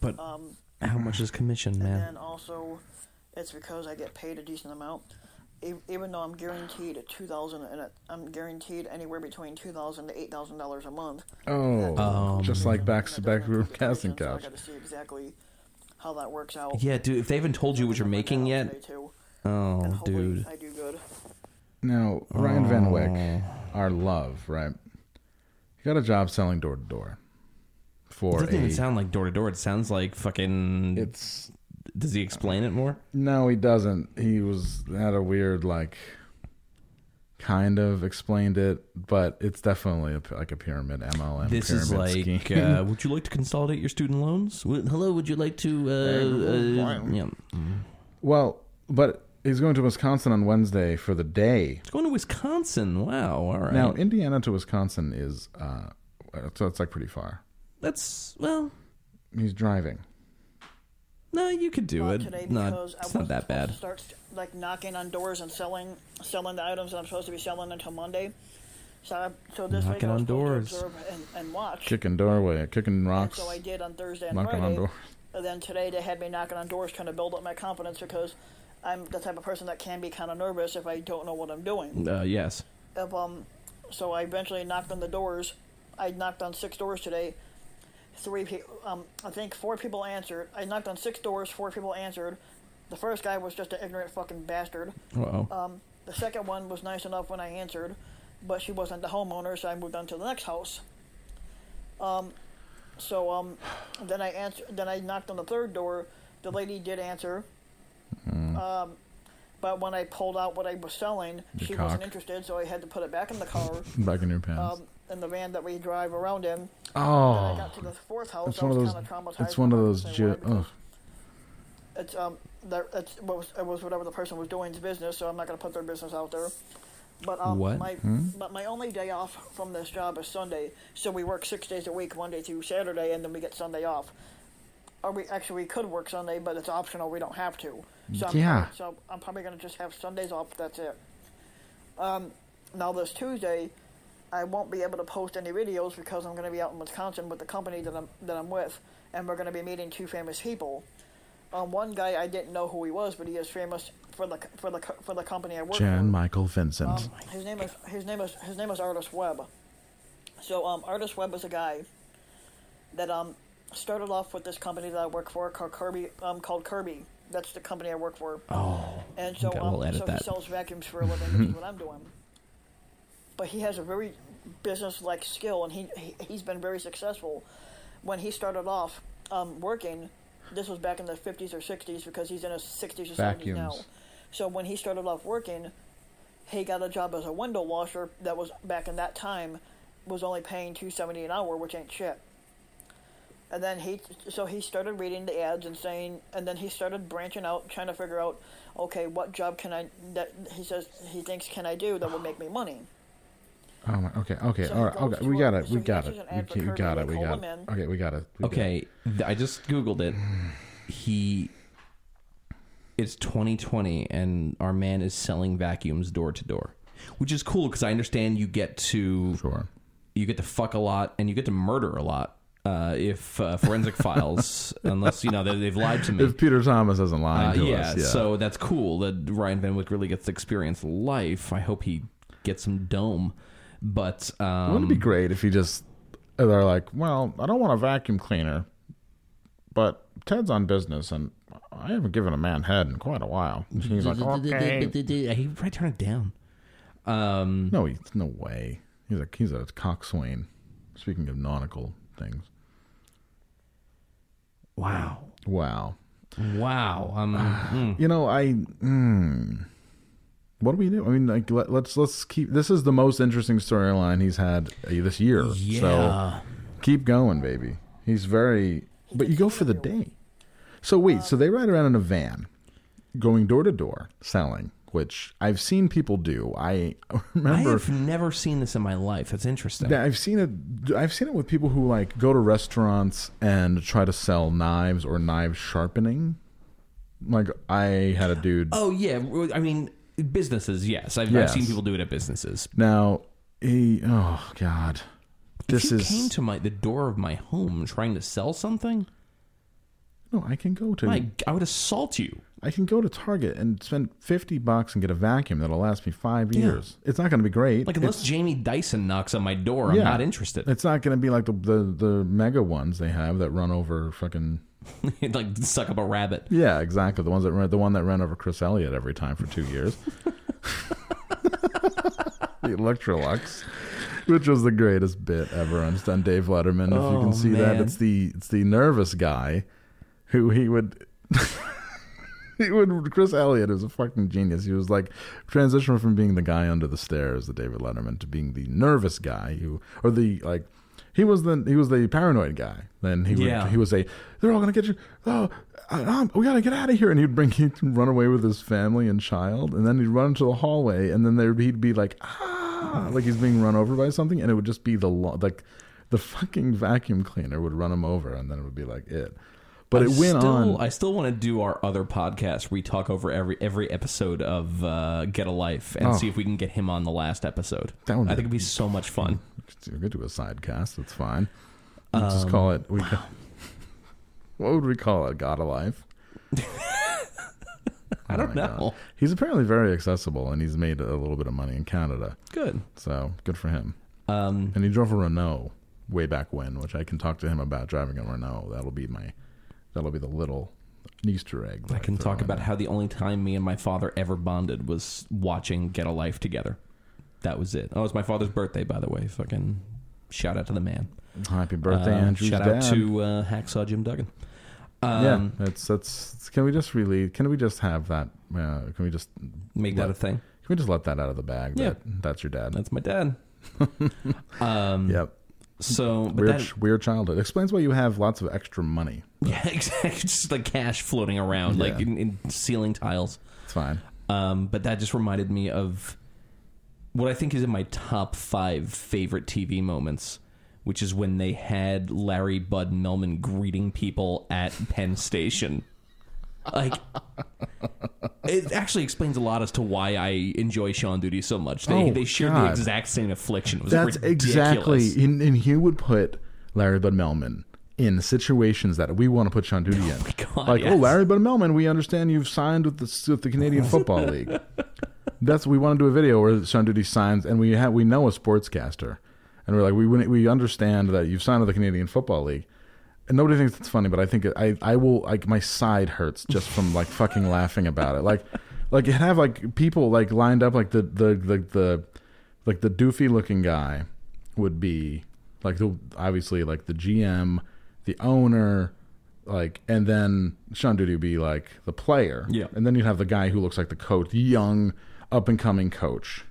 But Um, how much is commission, and man? then also, it's because I get paid a decent amount. E- Even though I'm guaranteed two thousand, and it- I'm guaranteed anywhere between two thousand to eight thousand dollars a month. Oh, Um, just like back That back doesn't room include casting commission, so couch. I got to see exactly how that works out. Yeah, dude. If they haven't told you what you're making yet, too. oh, And dude. I do good. Now, Ryan Van Wyck, Oh. Our love, right? He got a job selling door to door For It for doesn't a. even sound like door to door. It sounds like fucking. it's Does he explain it more? no, he doesn't. He was had a weird like, kind of explained it, but it's definitely a, p- like a pyramid MLM. This is pyramid like, uh, would you like to consolidate your student loans? Hello, would you like to? Uh, uh, yeah. well, but he's going to Wisconsin on Wednesday for the day. It's going to Wisconsin. Wow. All right. Now, Indiana to Wisconsin is uh, so it's like pretty far. that's well. He's driving. No, you could do Not it. today No, it's not that bad. To start like knocking on doors and selling selling the items that I'm supposed to be selling until Monday. So I, so this Knocking I was on doors. and, and watch. Kicking doorway, kicking And rocks, so I did on Thursday and knocking Friday. on doors. And then today they had me knocking on doors, trying to build up my confidence because I'm the type of person that can be kind of nervous if I don't know what I'm doing. Uh, yes. If, um, so I eventually knocked on the doors. I knocked on six doors today. Three um, I think four people answered. I knocked on six doors. Four people answered. The first guy was just an ignorant fucking bastard. Uh-oh. Um, the second one was nice enough when I answered, but she wasn't the homeowner, so I moved on to the next house. Um, so um, then I answered. Then I knocked on the third door. The lady did answer. Um, but when I pulled out what I was selling, Your she cock. wasn't interested, so I had to put it back in the car, Back in your pants. um, in the van that we drive around in. oh, Then I got to the fourth house. it's one of those. It's one of those. Ju- ugh. it's um that it's what was it was whatever the person was doing's business, so I'm not gonna put their business out there. But um What? my but my only day off from this job is Sunday, so we work six days a week, Monday through Saturday, and then we get Sunday off. Or we actually we could work Sunday, but it's optional. We don't have to. So I'm Yeah. probably, so I'm probably gonna just have Sundays off. That's it. Um, now this Tuesday, I won't be able to post any videos because I'm going to be out in Wisconsin with the company that I'm that I'm with, and we're going to be meeting two famous people. Um, one guy I didn't know who he was, but he is famous for the for the for the company I work Jan for. Michael Vincent. Um, his name is his name is his name is Artist Webb. So um, Artist Webb is a guy that um started off with this company that I work for called Kirby um called Kirby. That's the company I work for. Oh. And so, Okay, um, we'll edit so that. he sells vacuums for a living, which is what I'm doing. But he has a very business-like skill, and he, he he's been very successful. When he started off um, working, this was back in the 50s or 60s because he's in his 60s or 70s now. So when he started off working, he got a job as a window washer that was back in that time was only paying 270 an hour, which ain't shit. And then he, so he started reading the ads and saying, and then he started branching out, trying to figure out, okay, what job can I, that he says he thinks can I do that will make me money. Oh my, okay, okay, So all he right, goes okay, we got it, so we got it, we, ad we got it, we got it. Okay, we got it. we got it. Okay, I just googled it. He it's 2020 and our man is selling vacuums door to door, which is cool because I understand you get to Sure. you get to fuck a lot and you get to murder a lot. Uh, if uh, forensic files, unless you know they, they've lied to me. If Peter Thomas hasn't lied Uh, to yeah, us, yeah. so that's cool that Ryan Van Wyck really gets to experience life. I hope he gets some dome. But um, Wouldn't it be great if he just they're like, well, I don't want a vacuum cleaner, but Ted's on business and I haven't given a man head in quite a while. And he's like, okay. He probably turn it down. Um, No, he's no way. He's a he's a coxswain. Speaking of nautical things, wow, wow. wow. Um, mm. You know, I. Mm, what do we do? I mean, like, let, let's let's keep. This is the most interesting storyline he's had uh, this year. So Yeah. keep going, baby. He's very. But you go for the day. So wait, so they ride around in a van, going door to door selling, which I've seen people do. I remember. I have never seen this in my life. That's interesting. Yeah, I've seen it. I've seen it with people who like go to restaurants and try to sell knives or knife sharpening. Like I had a dude. oh yeah, I mean businesses. Yes, I've, I've seen people do it at businesses. Now he. Oh God, this if you is. came to my the door of my home trying to sell something, no, I can go to. my, I would assault you. I can go to Target and spend fifty bucks and get a vacuum that'll last me five years. It's not going to be great. Like unless It's- Jamie Dyson knocks on my door, I'm Yeah. not interested. It's not going to be like the, the the mega ones they have that run over fucking. like suck up a rabbit. Yeah, exactly. The ones that run, the one that ran over Chris Elliott every time for two years. the Electrolux, which was the greatest bit ever on, on Dave Letterman. if you Oh, can see that, it's the it's the nervous guy who he would. He would, Chris Elliott is a fucking genius. He was like transition from being the guy under the stairs, the David Letterman, to being the nervous guy who, or the like, he was the he was the paranoid guy. Then he would Yeah. he would say, "They're all gonna get you. Oh, uh, we gotta get out of here!" And he'd bring he'd run away with his family and child, and then he'd run into the hallway, and then there he'd be like, "Ah!" like he's being run over by something, and it would just be the like the fucking vacuum cleaner would run him over, and then it would be like it. But I it went still, on. I still want to do our other podcast where we talk over every every episode of uh, Get a Life and Oh. see if we can get him on the last episode. That would I think it'd be so much fun. We could do a sidecast. That's fine. Let's just call it. We ca- what would we call it? God Alive. I don't Oh God. know. He's apparently very accessible, and he's made a little bit of money in Canada. Good. So good for him. Um, And he drove a Renault way back when, which I can talk to him about driving a Renault. That'll be my. That'll be the little Easter egg. I can talk about how the only time me and my father ever bonded was watching Get a Life together. That was it. Oh, it was my father's birthday, by the way. Fucking shout out to the man. Happy birthday, Uh, Andrew's Shout dad. out to uh, Hacksaw Jim Duggan. Um, yeah, that's that's. Can we just really? Can we just have that? Uh, can we just Make that a thing. Can we just let that out of the bag? Yeah. That, that's your dad. That's my dad. um, Yep. So, but Weird, that, weird childhood. Explains why you have lots of extra money. yeah, exactly. Just like cash floating around, like in, in ceiling tiles. It's fine. Um, but that just reminded me of what I think is in my top five favorite TV moments, which is when they had Larry Bud Melman greeting people at Penn Station. Like, it actually explains a lot as to why I enjoy Sean Duty so much. They, Oh, they shared the God. exact same affliction. It was That's ridiculous. exactly. And, and he would put Larry Bud Melman in situations that we want to put Sean Duty oh in. God, like, oh, yes. Larry Bud Melman, we understand you've signed with the with the Canadian Football League. That's we want to do a video where Sean Duty signs, and we have we know a sportscaster, and we're like, we we understand that you've signed with the Canadian Football League. And nobody thinks it's funny, but I think it, I I will like my side hurts just from like fucking laughing about it. Like like have like people like lined up like the the the, the like the doofy looking guy would be like the obviously like the GM, the owner, like and then Sean Duty would be like the player. Yeah. And then you'd have the guy who looks like the coach, the young up and coming coach.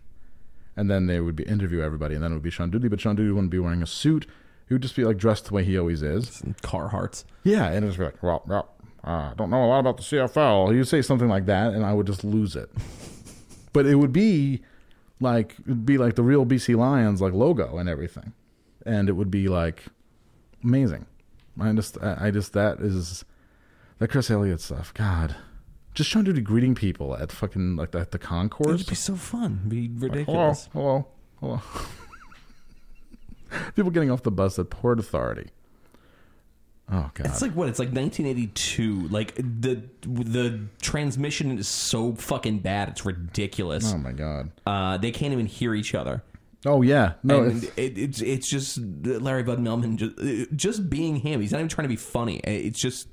And then they would be interview everybody and then it would be Sean Duty, but Sean Duty wouldn't be wearing a suit. He would just be like dressed the way he always is. Carhartts. Yeah, and it's like, well, well uh, I don't know a lot about the CFL. He'd say something like that, and I would just lose it. but it would be like it'd be like the real BC Lions like logo and everything, and it would be like amazing. I just, I I just that is that Chris Elliott stuff. God, just trying to do greeting people at fucking like at the concourse. It'd be so fun. It'd be Hello, ridiculous. hello, hello. people getting off the bus at Port Authority. Oh god, It's like what? It's like 1982. Like the the transmission is so fucking bad. It's ridiculous. oh my god. Uh, they can't even hear each other. Oh yeah, no, and it's, it, it's it's just Larry Bud Melman just just being him. He's not even trying to be funny. It's just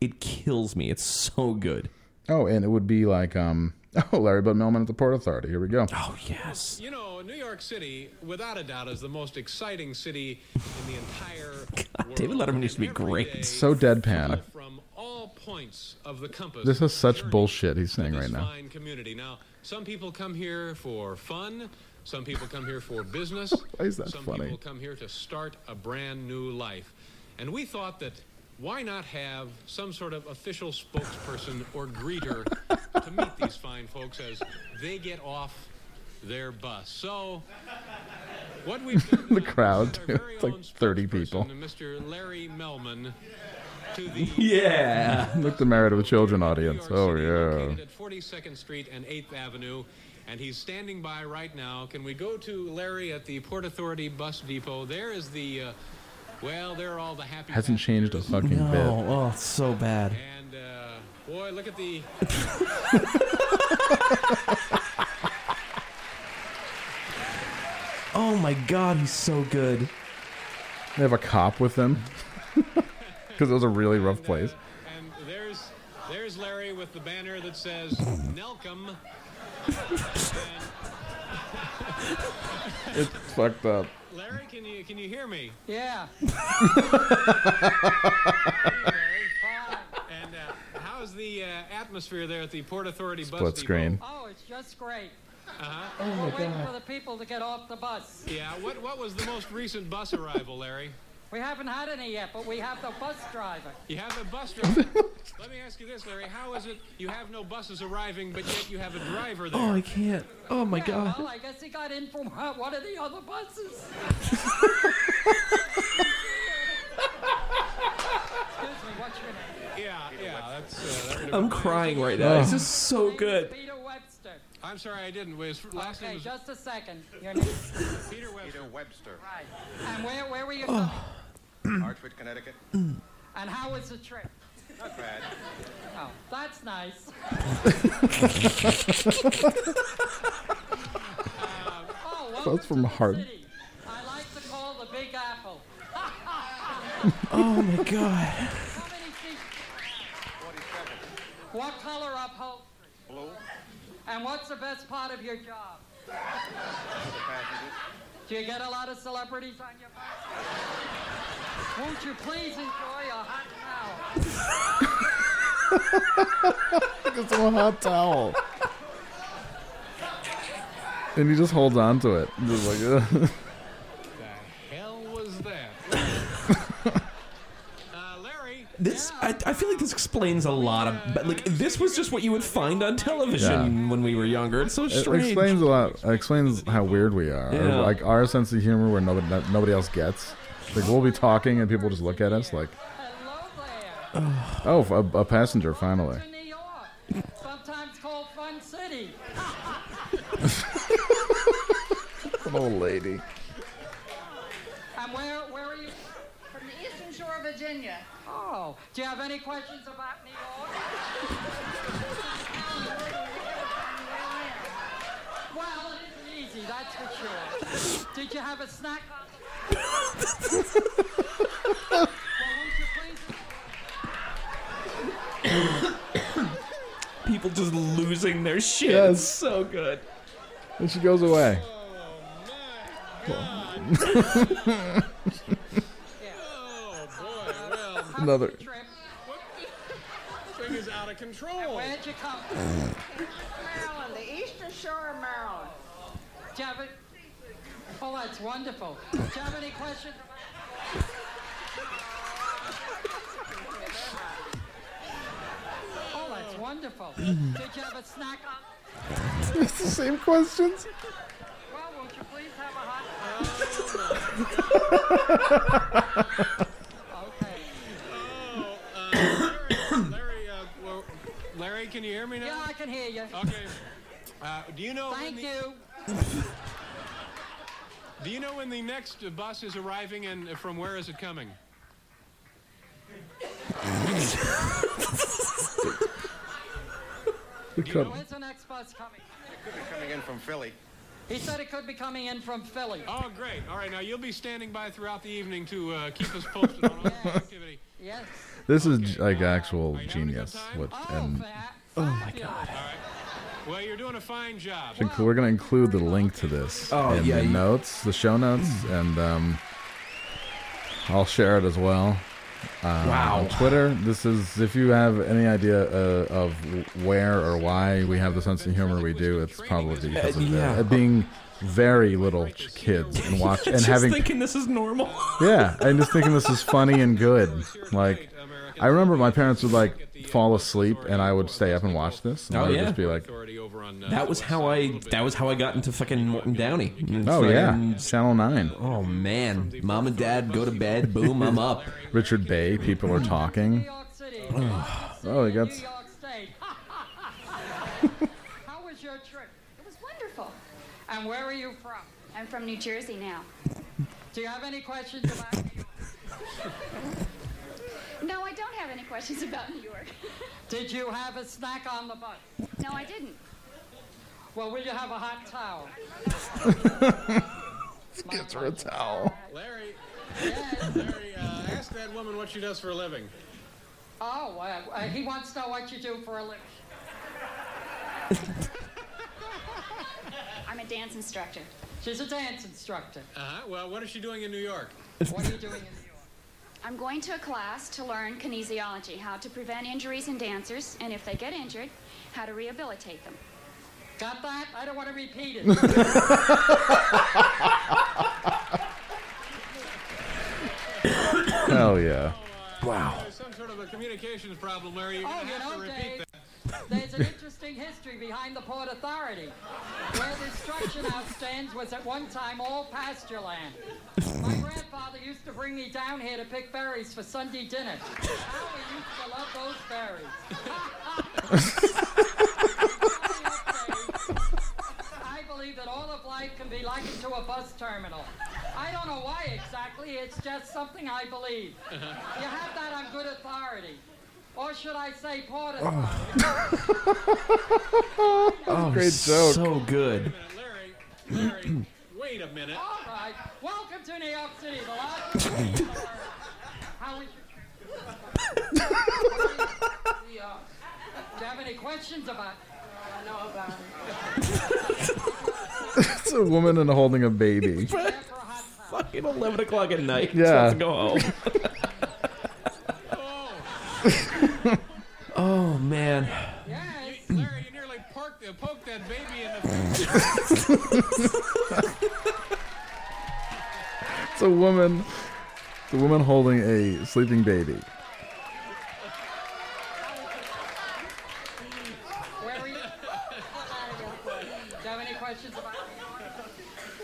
it kills me. It's so good. Oh, and it would be like, um, oh, Larry Bud Melman at the Port Authority. Here we go. Oh yes. You know, New York City, without a doubt, is the most exciting city in the entire God, world. David Letterman used to be great. day, So deadpan. From all points of the compass. This is such bullshit he's to saying this right now. Fine community. Now, some people come here for fun. Some people come here for business. Why is that some funny? people come here to start a brand new life. And we thought that why not have some sort of official spokesperson or greeter to meet these fine folks as they get off their bus. So, what we've done The crowd, sent too. It's like 30 people. Mr. Larry Melman, to the Yeah. Look, the Married with Children audience. Oh City, yeah. at 42nd Street and 8th Avenue, and he's standing by right now. Can we go to Larry at the Port Authority bus depot? There is the, uh, well, there are all the happy. Hasn't changed a passengers. fucking bit. Oh, oh, it's so bad. And uh, boy, look at the. Oh my god, he's so good. They have a cop with them because it was a really rough place. And there's there's Larry with the banner that says Nelcom. It's fucked up. Larry, can you can you hear me? Yeah. And uh, how's the uh, atmosphere there at the Port Authority bus Split depot? screen. Oh, it's just great. Uh-huh. We're waiting for the people to get off the bus. Yeah. What what was the most recent bus arrival, Larry? We haven't had any yet, but we have the bus driver. You have a bus driver. Let me ask you this, Larry. How is it you have no buses arriving, but yet you have a driver there? Oh, I can't. Oh my Yeah, god. well, I guess he got in from uh, one of the other buses. Excuse me, what's your name? yeah, yeah. That's. Uh, that I'm crying right now. This is so Name good. Is Peter Webster. I'm sorry, I didn't. His last name Okay, was just a second. Your name? Peter Webster. Webster, Right. And where, where were you oh. coming? Hartford, Connecticut. And how was the trip? Not bad. Oh, that's nice. Uh, oh, welcome That's from to the Hart- city. I like to call the Big Apple. Oh my god. How many seats? 47. What color upholstery? Blue. And what's the best part of your job? Do you get a lot of celebrities on your bus? Won't you please enjoy a hot towel? It's a hot towel. And he just holds on to it. Just like, ugh. The hell was that? Larry. This I, I feel like this explains a lot of but like this was just what you would find on television when we were younger. It's so It strange. explains a lot. It explains how weird we are. Or, Yeah. like our sense of humor where nobody that nobody else gets. Like we'll be talking and people just look at us like, Hello there. oh, a passenger finally. New York. Sometimes called Fun City. An old lady. And where, where are you? From the eastern shore of Virginia. Oh, do you have any questions about New York? Well, it isn't easy, that's for sure. Did you have a snack on the well, won't you please People just losing their shit. Yes. It's so good. And she goes away. Oh, Another. Thing is out of control. Where'd you come from? Maryland, the eastern shore of Maryland. Do you have a- Oh, that's wonderful. Do you have any questions? Oh, that's wonderful. Did you have a snack on? It's the same questions. Well, won't you please have a hot Okay. Oh. Larry, uh, well, Larry, can you hear me now? Yeah, I can hear you. Okay. Uh, do you know? Thank when the, you. Do you know when the next uh, bus is arriving and from where is it coming? do you know When's the next bus coming? It could be coming in from Philly. He said it could be coming in from Philly. Oh, great. All right, now you'll be standing by throughout the evening to uh, keep us posted on all the activity. Yes. This is like actual genius. Which and Oh my god. Well, you're doing a fine job. Inc- we're gonna include the link to this Oh, in yeah, the you- notes, the show notes, and um, I'll share it as well. Uh, Wow. On Twitter, this is if you have any idea uh, of where or why we have the sense of humor we do, it's probably because of Uh, yeah. uh, being very little kids and watch and just having thinking this is normal. yeah, and just thinking this is funny and good. Like, I remember my parents would like fall asleep, and I would stay up and watch this. And Oh, I would yeah. just be like, That was how I. That was how I got into fucking Morton Downey. It's oh yeah, fucking- Channel Nine. Oh man, mom and dad go to bed. Boom, I'm up. Richard Bey, people are talking. oh, they got. New York State. How was your trip? It was wonderful. And where are you from? I'm from New Jersey now. Do you have any questions about New York? No, I don't have any questions about New York. Did you have a snack on the bus? No, I didn't. Well, will you have a hot towel? Gets her a towel. Larry, Larry, uh, ask that woman what she does for a living. Oh, uh, uh, he wants to know what you do for a living. I'm a dance instructor. She's a dance instructor. Uh-huh. Well, what is she doing in New York? What are you doing in New York? I'm going to a class to learn kinesiology, how to prevent injuries in dancers, and if they get injured, how to rehabilitate them. Got that? I don't want to repeat it. Hell yeah. Wow. There's some sort of a communications problem, Larry. You're Oh, going to have to repeat Dave, that. There's an interesting history behind the Port Authority. Where the structure now stands was at one time all pasture land. My grandfather used to bring me down here to pick berries for Sunday dinner. How we used to love those berries. I believe that all of life can be likened to a bus terminal. I don't know why exactly, it's just something I believe. Uh-huh. You have that on good authority. Or should I say port authority? Oh, Great joke. So good. Larry, Larry, wait a minute. All right. Welcome to New York City, the largest city in the world. How is the, uh, do you have any questions about I know about it's a woman and holding a baby. Fucking 11 o'clock at night. Yeah. Yeah. to go home. oh, man. You, Larry, you nearly parked, uh, poked that baby in the It's a woman. It's a woman holding a sleeping baby. Where are you? Do you have any questions about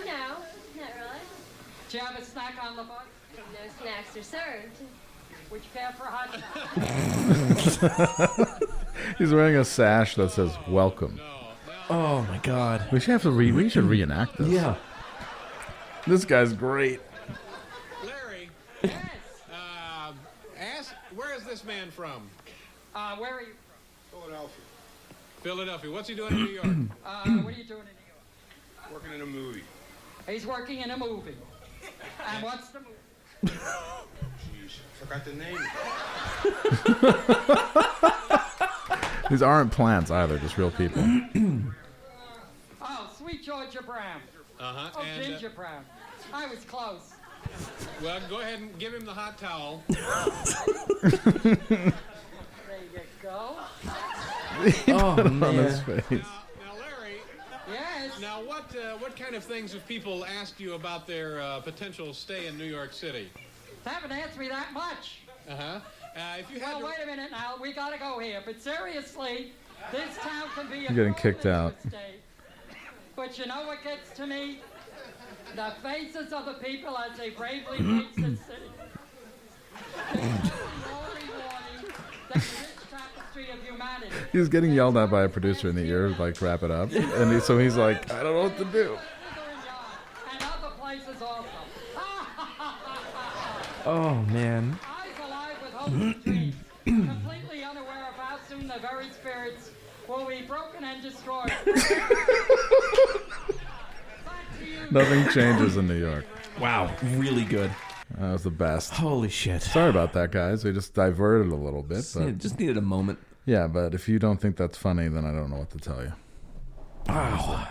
No, not really. Do you have a snack on the bus? No snacks are served. Would you care for a hot dog? He's wearing a sash that says "Welcome." Oh my god. We should have to re- we should reenact this. Yeah. This guy's great. Larry, uh, ask, where is this man from? Uh, where are you? From? Philadelphia. Philadelphia. What's he doing in New York? Uh, what are you doing in New York? Working in a movie. He's working in a movie. And what's the movie? Jeez, forgot the name. These aren't plants either, just real people. Oh, sweet Georgia Brown. Uh-huh. Oh, and, uh, Ginger Brown. I was close. well, go ahead and give him the hot towel. There you go. He Oh, put it on man. his face. Yes. Now, what uh, what kind of things have people asked you about their uh, potential stay in New York City? Haven't asked me that much. Uh-huh. Uh If you had Well, to, wait a minute now. We gotta go here. But seriously, this town can be a You're getting kicked out. state. But you know what gets to me? The faces of the people as they bravely face the city. The glory warning, the rich tapestry of humanity. He's getting yelled at by a producer in the ear, like wrap it up, and he, so he's like, I don't know what to do. And other places also. Oh man. Eyes alive with hopes and dreams, completely unaware of how soon the very spirits will be broken and destroyed. Nothing changes in New York. Wow, really good. That was the best. Holy shit. Sorry about that, guys. We just diverted a little bit, Just, but needed- just needed a moment. yeah. But if you don't think that's funny, then I don't know what to tell you. Wow.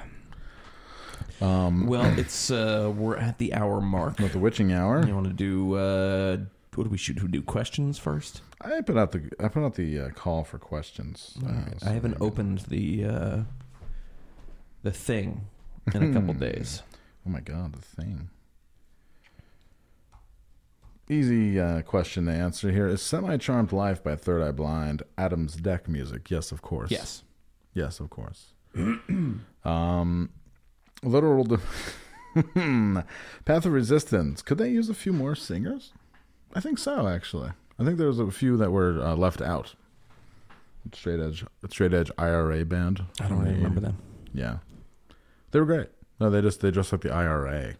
Um, Well, it's uh, we're at the hour mark. With the witching hour, you want to do uh, what do we should we do? Questions first. I put out the I put out the uh, call for questions. Uh, I haven't opened the uh, the thing in a couple days. Oh my god, the thing. Easy uh, question to answer here. Is Semi Charmed Life by Third Eye Blind Adam's deck music? Yes, of course. Yes. Yes, of course. um, literal. De- Path of Resistance. Could they use a few more singers? I think so, actually. I think there's a few that were uh, left out. Straight edge, straight edge IRA band. I don't really remember them. Yeah, they were great. No, they just they dressed like the IRA.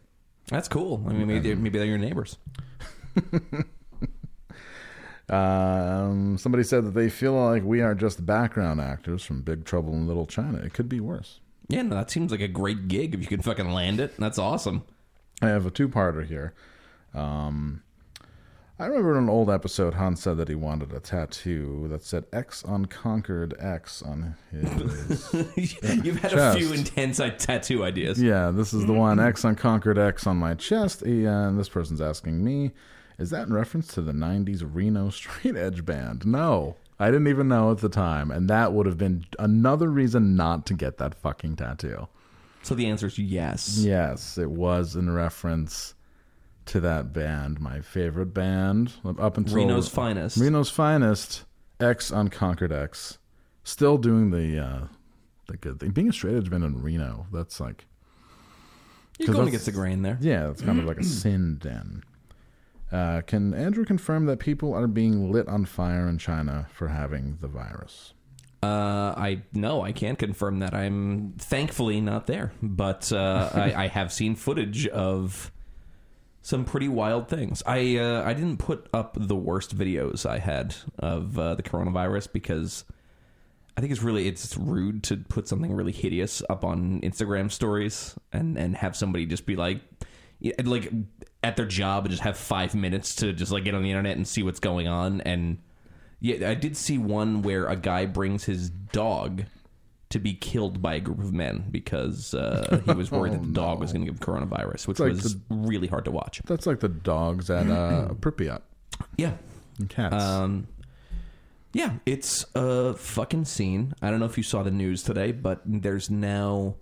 That's cool. I mean, maybe they're, maybe they're your neighbors. Um, somebody said that they feel like we are just background actors from Big Trouble in Little China. It could be worse. Yeah, no, that seems like a great gig if you can fucking land it. That's awesome. I have a two-parter here. Um, I remember in an old episode, Hans said that he wanted a tattoo that said "X Unconquered X" on his. You've had a few intense uh, tattoo ideas. Yeah, this is the one X Unconquered X on my chest. And this person's asking me, is that in reference to the 90s Reno Straight Edge Band? No, I didn't even know at the time. And that would have been another reason not to get that fucking tattoo. So the answer is yes. Yes, it was in reference to that band, my favorite band up until Reno's Finest. Reno's Finest, X Unconquered X, still doing the uh, the good thing. Being a straight edge band in Reno, that's like You're going against the grain there. Yeah, it's kind of like a sin den. Uh, can Andrew confirm that people are being lit on fire in China for having the virus? Uh, I no, I can't confirm that. I'm thankfully not there, but uh, I, I have seen footage of some pretty wild things. I uh, I didn't put up the worst videos I had of uh, the coronavirus because I think it's really it's rude to put something really hideous up on Instagram stories and and have somebody just be like like at their job and just have five minutes to just like get on the internet and see what's going on and yeah i did see one where a guy brings his dog to be killed by a group of men because uh, he was worried that the dog was going to give coronavirus which like was the- really hard to watch That's like the dogs at uh, Pripyat. yeah And cats. um yeah it's a fucking scene i don't know if you saw the news today but there's now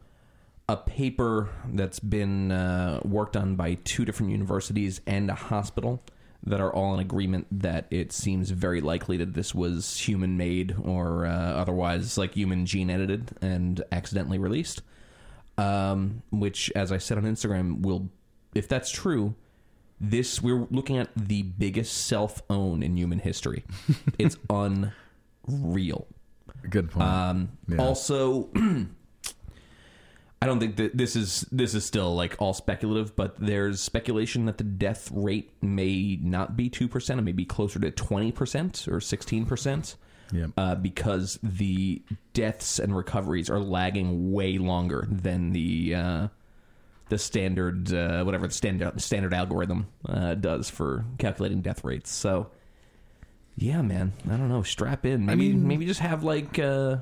a paper that's been uh, worked on by two different universities and a hospital that are all in agreement that it seems very likely that this was human made or uh, otherwise like human gene edited and accidentally released. Um, which, as I said on Instagram, will, if that's true, this we're looking at the biggest self own in human history. it's unreal. Good point. Um, Yeah. Also, I don't think that this is this is still like all speculative, but there's speculation that the death rate may not be two percent, it may be closer to twenty percent or sixteen percent. Yep. Uh, because the deaths and recoveries are lagging way longer than the uh, the standard uh, whatever the standard standard algorithm uh, does for calculating death rates. So Yeah, man. I don't know. Strap in. Maybe maybe just have like uh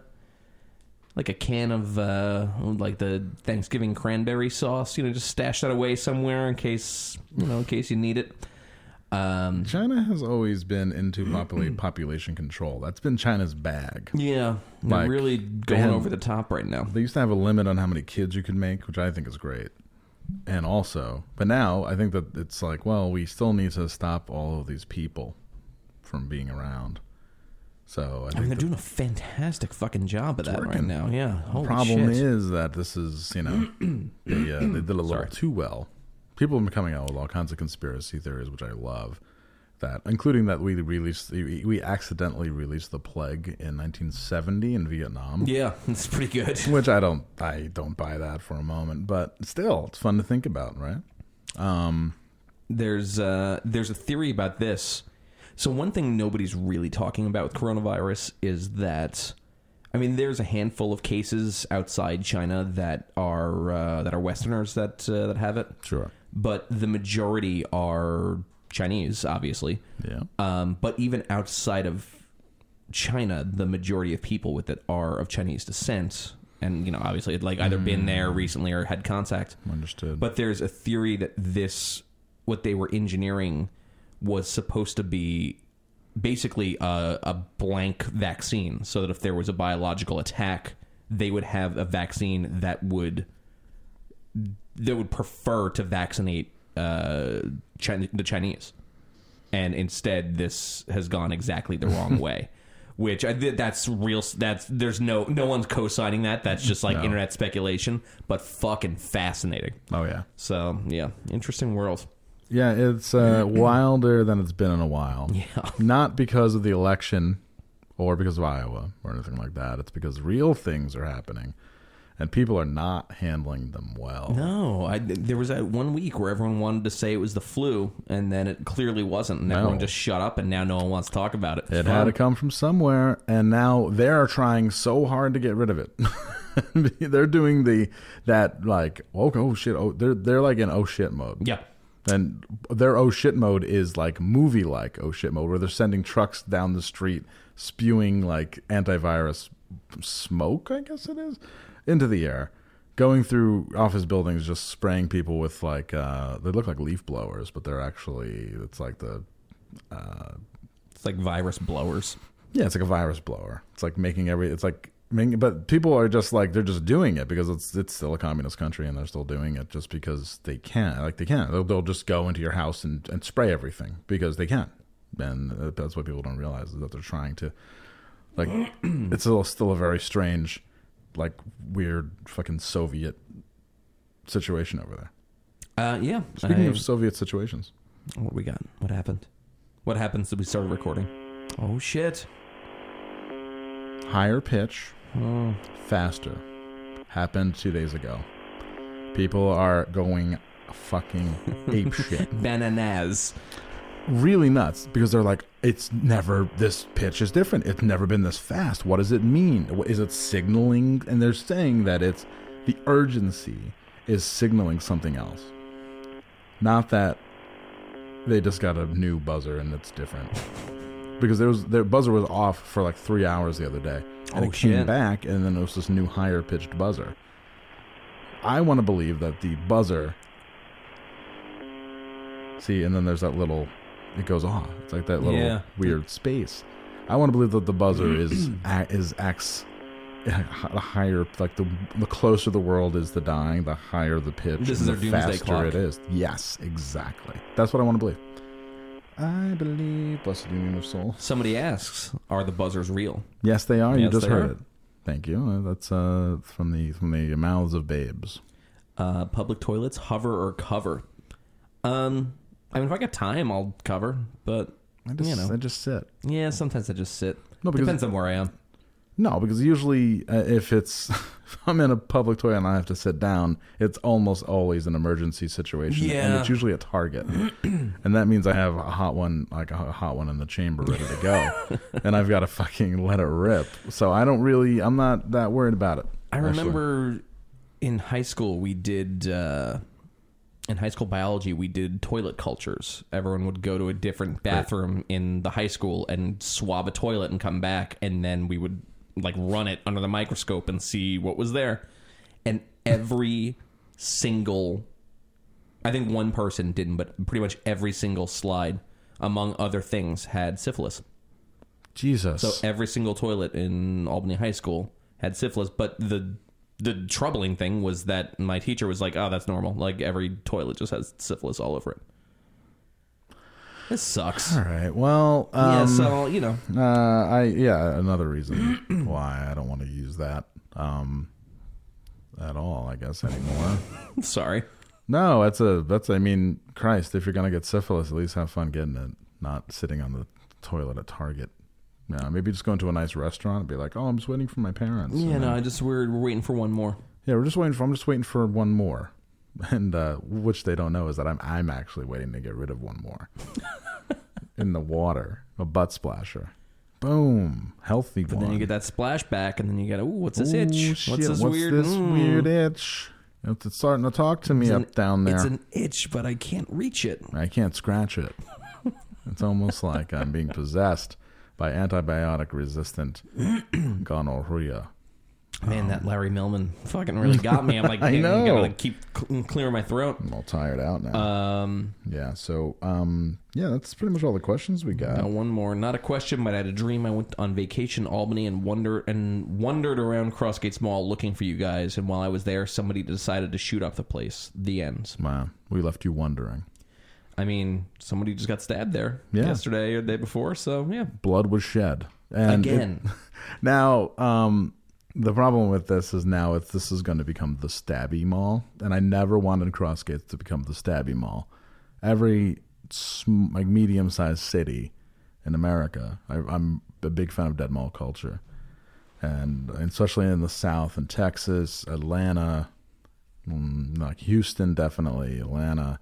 like a can of uh like the Thanksgiving cranberry sauce, you know, just stash that away somewhere in case, you know, in case you need it. Um China has always been into popula- population control. That's been China's bag. Yeah, they're Like, really going over the top right now. They used to have a limit on how many kids you could make, which I think is great. And also, but now I think that it's like, well, we still need to stop all of these people from being around. So I I think mean, they're doing a fantastic fucking job of that right now. Yeah. the Holy problem shit. is that this is, you know, they, uh, they did a little Sorry. too well. People have been coming out with all kinds of conspiracy theories, which I love. That, including that we released, we we accidentally released the plague in 1970 in Vietnam. Yeah, it's pretty good. Which I don't, I don't buy that for a moment, but still, it's fun to think about, right? Um, there's uh, there's a theory about this. So one thing nobody's really talking about with coronavirus is that, I mean, there's a handful of cases outside China that are uh, that are Westerners that uh, that have it. Sure, but the majority are Chinese, obviously. Yeah. Um, but even outside of China, the majority of people with it are of Chinese descent, and you know, obviously, had like either been there recently or had contact. Understood. But there's a theory that this, what they were engineering, was supposed to be basically a, a blank vaccine, so that if there was a biological attack, they would have a vaccine that would that would prefer to vaccinate uh, China, the Chinese, and instead this has gone exactly the wrong way. Which I that's real. That's there's no no one's co-signing that. That's just like No. internet speculation, but fucking fascinating. Oh yeah. So yeah, interesting world. Yeah, it's uh, wilder than it's been in a while. Yeah. Not because of the election or because of Iowa or anything like that. It's because real things are happening and people are not handling them well. No, I, there was that one week where everyone wanted to say it was the flu, and then it clearly wasn't, and No. everyone just shut up, and now no one wants to talk about it. It had to come from somewhere, and now they're trying so hard to get rid of it. they're doing the that like oh, oh shit oh they're they're like in oh shit mode. Yeah. And their oh shit mode is like movie like oh shit mode where they're sending trucks down the street spewing like antivirus smoke, I guess it is, into the air. Going through office buildings just spraying people with like uh they look like leaf blowers, but they're actually it's like the uh It's like virus blowers. yeah, it's like a virus blower. It's like making every. It's like, making, but people are just like they're just doing it because it's it's still a communist country and they're still doing it just because they can. Like they can. They'll, they'll just go into your house and, and spray everything because they can. And that's what people don't realize is that they're trying to. Like, it's still still a very strange, like weird fucking Soviet situation over there. Uh, yeah. Speaking I- of Soviet situations, What we got? What happened? What happens Did we start recording? Oh shit! higher pitch, Hmm. faster, happened two days ago. People are going fucking ape shit. Bananas. Really nuts because they're like, it's never, this pitch is different. It's never been this fast. What does it mean? Is it signaling? And they're saying that it's the urgency is signaling something else. Not that they just got a new buzzer and it's different. Mm. Because there was their buzzer was off for like three hours the other day, and Oh, it came shit. back, and then it was this new higher pitched buzzer. I want to believe that the buzzer. See, and then there's that little. It goes off. It's like that little Yeah. weird space. I want to believe that the buzzer is is X. the higher like the the closer the world is to dying, the higher the pitch. This is the faster clock. it is. Yes, exactly. That's what I want to believe. I believe, blessed union of soul. Somebody asks, "Are the buzzers real?" Yes, they are. you just heard are. it. Thank you. Uh, That's uh, from the from the mouths of babes. Uh, public toilets, hover or cover. Um, I mean, if I got time, I'll cover, but I just you know, I just sit. yeah, sometimes I just sit. No, because- Depends on where I am. No, because usually uh, if it's if I'm in a public toilet and I have to sit down, it's almost always an emergency situation, and it's usually a target, and that means I have a hot one, like a hot one in the chamber, ready to go, and I've got to fucking let it rip. So I don't really, I'm not that worried about it. I actually. remember in high school we did uh, in high school biology, we did toilet cultures. Everyone would go to a different bathroom in the high school and swab a toilet and come back, and then we would like run it under the microscope and see what was there. And every single, I think one person didn't, but pretty much every single slide, among other things, had syphilis. Jesus. So every single toilet in Albany High School had syphilis, but the the troubling thing was that my teacher was like, "Oh, that's normal. Like every toilet just has syphilis all over it." This sucks. All right. Well, Yeah, um, so, you know. uh, I yeah, another reason why I don't want to use that um, at all. I guess anymore. Sorry. No, that's a that's. I mean, Christ, if you're gonna get syphilis, at least have fun getting it, not sitting on the toilet at Target. Yeah, maybe just going to a nice restaurant and be like, "Oh, I'm just waiting for my parents." Yeah, no, I just we're, we're waiting for one more. Yeah, we're just waiting for. I'm just waiting for one more, and uh, which they don't know is that I'm I'm actually waiting to get rid of one more in the water, a butt splasher. Boom, healthy But one. then you get that splash back, and then you get, "Ooh, what's this Ooh, itch? shit, what's this what's weird? this mm." weird itch? It's it's starting to talk to me It's up an- down there. It's an itch, but I can't reach it. I can't scratch it. it's almost like I'm being possessed by antibiotic resistant gonorrhea. Man, that Larry Melman fucking really got me. I'm like, I know. gotta keep cl- clearing my throat. I'm all tired out now. Um, yeah. So, um, yeah, that's pretty much all the questions we got. Got one more. Not a question, but I had a dream. I went on vacation Albany and wonder and wandered around Crossgates Mall looking for you guys. And while I was there, somebody decided to shoot up the place. The end. Wow, we left you wondering. I mean, somebody just got stabbed there Yeah. yesterday or the day before. So yeah, Blood was shed. And it- Again. now, um, the problem with this is now it's this is going to become the Stabby Mall, and I never wanted Crossgates to become the Stabby Mall. Every sm- like medium sized city in America, I, I'm a big fan of dead mall culture, and especially in the South and Texas, Atlanta, mm, like Houston, definitely Atlanta,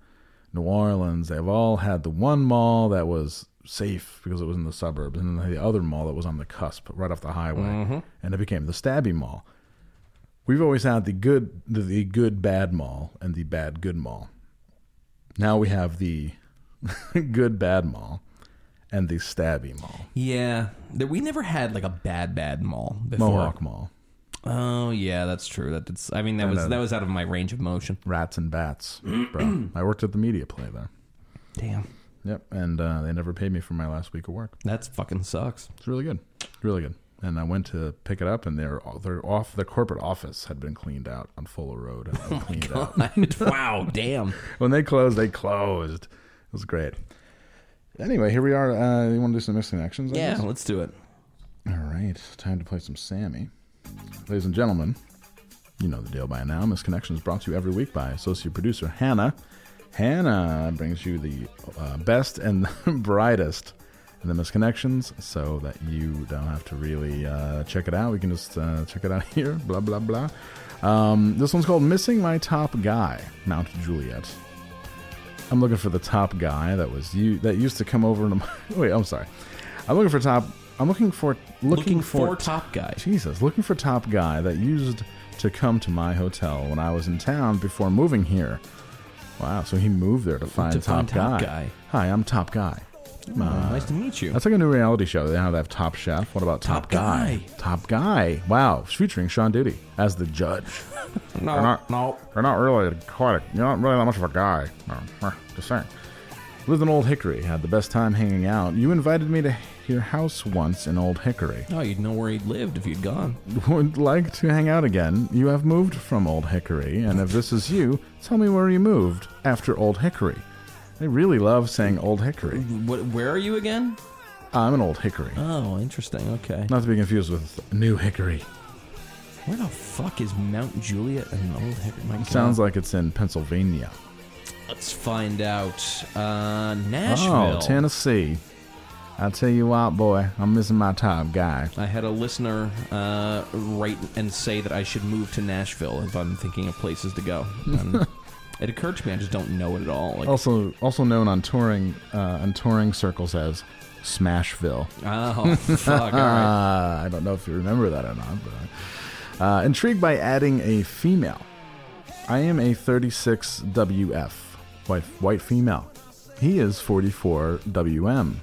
New Orleans. They've all had the one mall that was safe because it was in the suburbs, and then the other mall that was on the cusp, right off the highway, Mhm. and it became the Stabby Mall. We've always had the good, the, the good bad mall and the bad good mall. Now we have the good bad mall and the Stabby Mall, yeah. There, we never had like a bad bad mall before. Mohawk Mall, Oh yeah, that's true. That. I mean, that was that was out of my range of motion. Rats and Bats, bro. I worked at the media play there. Damn, Yep, and uh, they never paid me for my last week of work. that's fucking sucks. It's really good, really good. And I went to pick it up, and they're they're off. The corporate office had been cleaned out on Fuller Road. Had been cleaned out. wow, damn. when they closed, they closed. It was great. Anyway, here we are. Uh, you want to do some misconnections? I Yeah, guess? let's do it. All right, time to play some Sammy. Ladies and gentlemen, you know the deal by now. Misconnection is brought to you every week by associate producer Hannah. Hannah brings you the uh, best and brightest in the misconnections so that you don't have to really uh, check it out. We can just uh, check it out here. Blah, blah, blah. Um, this one's called Missing My Top Guy, Mount Juliet. I'm looking for the top guy that was you that used to come over to my. Wait, I'm sorry. I'm looking for top. I'm looking for looking, Looking for, for top guy. Jesus, looking for top guy that used to come to my hotel when I was in town before moving here. Wow, so he moved there to find, To top, find top guy. guy. Hi, I'm top guy. Oh, nice to meet you. That's like a new reality show. They have they have Top Chef. What about Top, Top Guy. Top Guy. Wow, featuring Sean Duty as the judge. No, They're not, no. They're not really quite. A, you're not really that much of a guy. No, uh, just saying. Lived in Old Hickory. Had the best time hanging out. You invited me to your house once in Old Hickory. Oh, you'd know where he'd lived if you'd gone. Would like to hang out again. You have moved from Old Hickory, and if this is you, tell me where you moved after Old Hickory. I really love saying Old Hickory. What, where are you again? I'm an Old Hickory. Oh, interesting. Okay. Not to be confused with New Hickory. Where the fuck is Mount Juliet and Old Hickory? My God. Sounds like it's in Pennsylvania. Let's find out. Uh, Nashville. Oh, Tennessee. I tell you what, boy, I'm missing my top guy. I had a listener uh, write and say that I should move to Nashville if I'm thinking of places to go. And it occurred to me I just don't know it at all. Like, Also, also known on touring uh, on touring circles as Smashville. Oh, fuck, right. I don't know if you remember that or not, but uh, intrigued by adding a female. I am a 36 WF. White white female. He is 44 WM.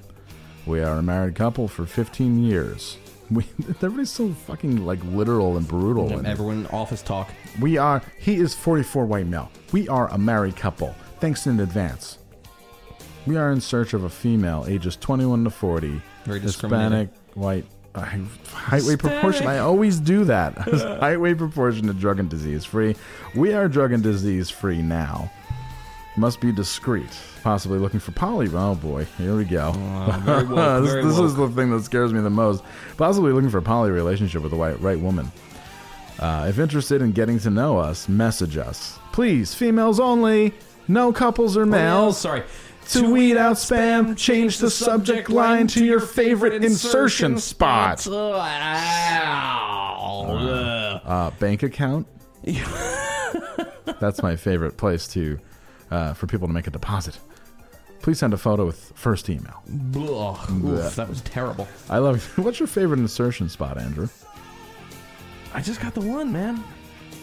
We are a married couple for 15 years. We everybody's so fucking like literal and brutal. and- Everyone office talk. we are. He is 44 white male. We are a married couple. Thanks in advance. We are in search of a female, ages 21 to 40, Very Hispanic, discriminating. white, uh, height weight proportion. I always do that. height weight proportion to drug and disease free. We are drug and disease free now. Must be discreet. Possibly looking for poly. Oh boy, here we go. woke, this this is the thing that scares me the most. Possibly looking for a poly relationship with a white right woman. Uh, if interested in getting to know us, message us. Please, females only. No couples or males. sorry. To weed out spam, change the subject line to your favorite insertion spot. Uh, bank account. That's my favorite place to uh, for people to make a deposit. Please send a photo with first email. Oof, that was terrible. I love. What's your favorite insertion spot, Andrew? I just got the one, man.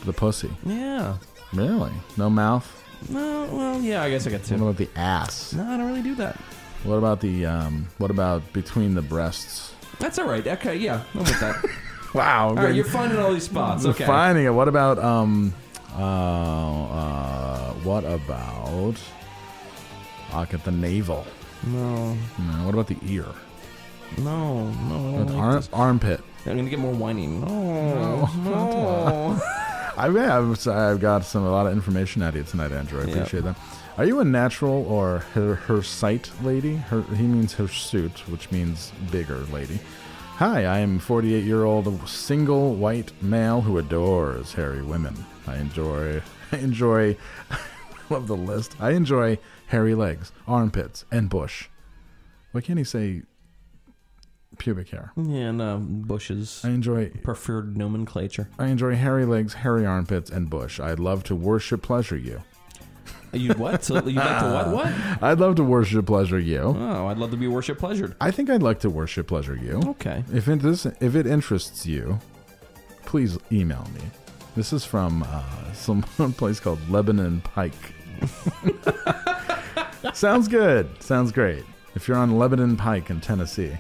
The pussy. Yeah. Really? No mouth. No, well, yeah, I guess I got two. What about the ass? No, I don't really do that. What about the um? What about between the breasts? That's all right. Okay, yeah, I'm with that. Wow. all right, you're finding all these spots. Okay. Finding it. What about um? Uh, uh what about? Look at the navel. No. No. What about the ear? No, no, I don't like arm, armpit. I'm gonna get more whiny. No, No. no. I yeah, I've, I've got some a lot of information out of you tonight, Andrew. I Yeah. appreciate that. Are you a natural or her her sight lady? Her he means her suit, which means bigger lady. Hi, I am 48 year old single white male who adores hairy women. I enjoy I enjoy I love the list. I enjoy hairy legs, armpits, and bush. Why can't he say pubic hair? Yeah, no, um, Bush's I enjoy preferred nomenclature. I enjoy hairy legs, hairy armpits, and bush. I'd love to worship pleasure you. You what? So you like to what? What? I'd love to worship pleasure you. Oh, I'd love to be worship pleasured. I think I'd like to worship pleasure you. Okay. If it this if it interests you, please email me. This is from uh, some place called Lebanon Pike. Sounds good. Sounds great. If you're on Lebanon Pike in Tennessee.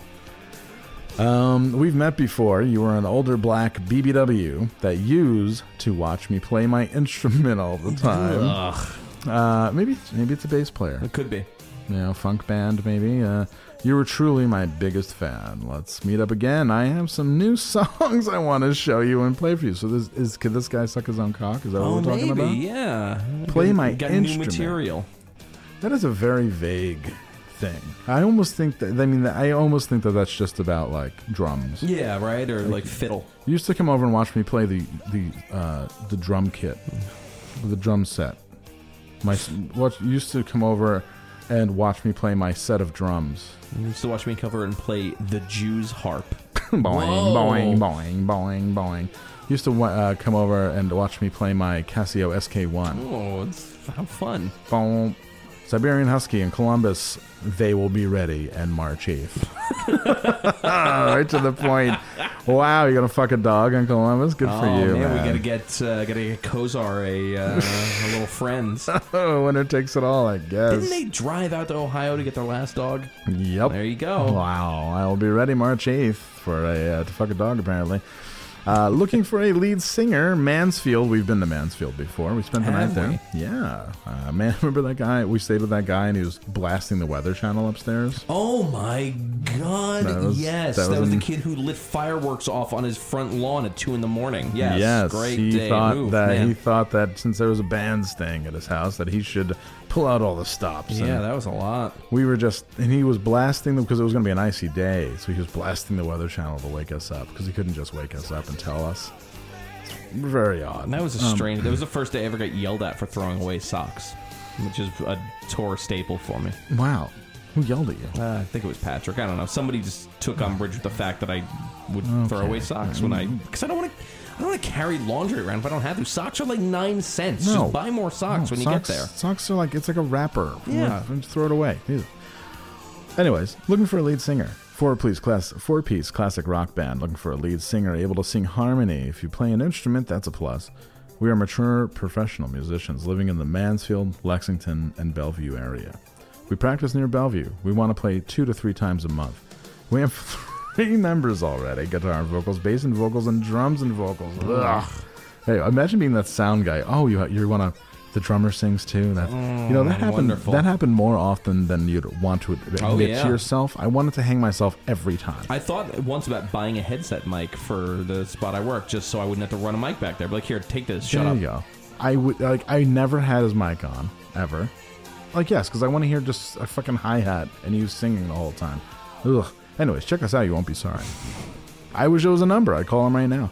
Um, we've met before. You were an older black BBW that used to watch me play my instrument all the time. Uh, maybe maybe it's a bass player. It could be. You know, funk band maybe. Uh, you were truly my biggest fan. Let's meet up again. I have some new songs I want to show you and play for you. So this is could this guy suck his own cock? Is that what Oh, we're talking maybe. about? Yeah. Play Got- my got instrument. new material. That is a very vague thing. I almost think that I mean I almost think that that's just about like drums. Yeah, right. Or like fiddle. You used to come over and watch me play the the uh, the drum kit, the drum set. My what used to come over and watch me play my set of drums. You used to watch me cover and play the Jew's harp. boing, Whoa. boing, boing, boing, boing. Used to uh, come over and watch me play my Casio SK1. Oh, it's how fun. Boom. Siberian Husky in Columbus, they will be ready and March 8th. right to the point. Wow, you're going to fuck a dog in Columbus? Good for oh, you, man, man. we gotta get uh, gotta get Kozar a, uh, a little friend. Winner takes it all, I guess. Didn't they drive out to Ohio to get their last dog? Yep. There you go. Wow, I will be ready March 8th for a uh, to fuck a dog apparently. Uh, looking for a lead singer, Mansfield. We've been to Mansfield before. We spent the Have night there. Yeah, uh, man. Remember that guy? We stayed with that guy, and he was blasting the Weather Channel upstairs. Oh my god! That was- yes, that that, was was, an- the kid who lit fireworks off on his front lawn at two in the morning. Yes, yes. great he day thought move, that man. he thought that since there was a band staying at his house, that he should pull out all the stops. yeah, And that was a lot. we were just, and he was blasting them because it was going to be an icy day, so he was blasting the Weather Channel to wake us up because he couldn't just wake us up and tell us. Very odd. And that was a Um, strange. that was the first day I ever got yelled at for throwing away socks, which is a tour staple for me. Wow. Who yelled at you? Uh, I think it was Patrick. I don't know. Somebody just took umbrage with the fact that I would throw away socks when I because I don't want to. I don't want to carry laundry around if I don't have to. Socks are like nine cents. No. Just buy more socks No, when you get there. Socks are like it's like a wrapper. Yeah. just throw it away. Anyways, looking for a lead singer. Four piece class, four piece classic rock band. Looking for a lead singer able to sing harmony. If you play an instrument, that's a plus. We are mature professional musicians living in the Mansfield, Lexington, and Bellevue area. We practice near Bellevue. We want to play two to three times a month. We have three members already guitar and vocals, bass and vocals, and drums and vocals. Ugh. Hey, imagine being that sound guy. Oh, you you want to. The drummer sings too. That you know that Mm, happened. wonderful. That happened more often than you'd want to admit Oh, yeah. to yourself. I wanted to hang myself every time. I thought once about buying a headset mic for the spot I work, just so I wouldn't have to run a mic back there. But like, here, take this. Shut there up. you go. I would like. I never had his mic on ever. Like yes, because I want to hear just a fucking hi hat and you singing the whole time. Ugh. Anyways, check us out. You won't be sorry. I wish it was a number. I'd call him right now.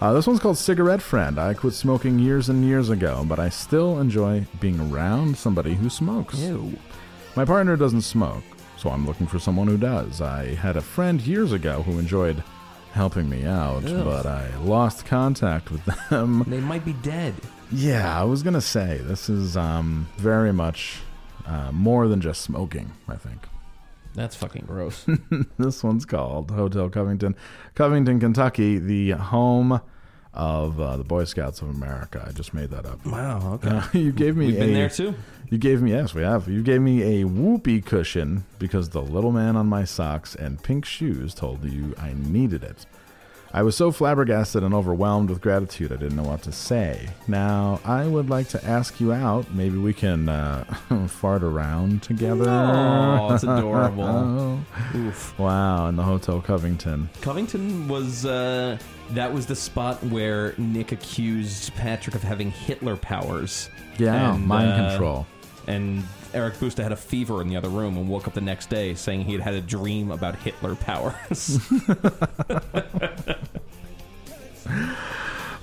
Uh, this one's called Cigarette Friend. I quit smoking years and years ago, but I still enjoy being around somebody who smokes. Ew. My partner doesn't smoke, so I'm looking for someone who does. I had a friend years ago who enjoyed helping me out, Ugh. but I lost contact with them. They might be dead. Yeah, I was gonna say this is um, very much uh, more than just smoking. I think That's fucking gross. this one's called Hotel Covington, Covington, Kentucky, the home of uh, the Boy Scouts of America. I just made that up. Wow. Okay. Uh, you gave me. We've been there too. You gave me yes, we have. You gave me a whoopee cushion because the little man on my socks and pink shoes told you I needed it. I was so flabbergasted and overwhelmed with gratitude I didn't know what to say. Now I would like to ask you out. Maybe we can uh, fart around together. Oh, it's adorable. Oof. Wow, in the Hotel Covington. Covington was uh, that was the spot where Nick accused Patrick of having Hitler powers. Yeah, mind uh, control. And Eric Busta had a fever in the other room and woke up the next day saying he had had a dream about Hitler powers.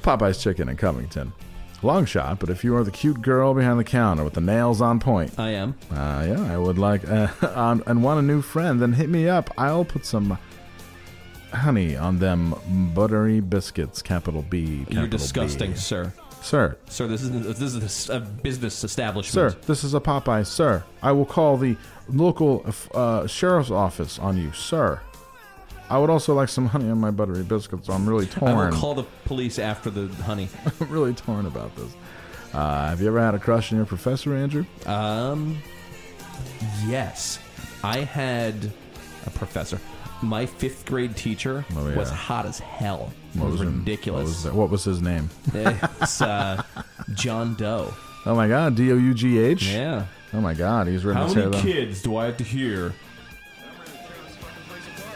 Popeye's Chicken in Covington. Long shot, but if you are the cute girl behind the counter with the nails on point, I am. Uh, yeah, I would like uh, um, and want a new friend. Then hit me up. I'll put some honey on them buttery biscuits. Capital B. Capital You're disgusting, B. sir. sir. Sir, this is this is a business establishment. Sir, this is a Popeye, sir. I will call the local uh, sheriff's office on you, sir. I would also like some honey on my buttery biscuits. I'm really torn. I will call the police after the honey. I'm really torn about this. Uh, have you ever had a crush on your professor, Andrew? Um, yes, I had a professor. My fifth grade teacher Oh, yeah. was hot as hell. It What was, ridiculous. What was, what was his name? it's uh, John Doe. Oh my God, D O U G H. Yeah. Oh my God, he's ready How many kids do I have to hear?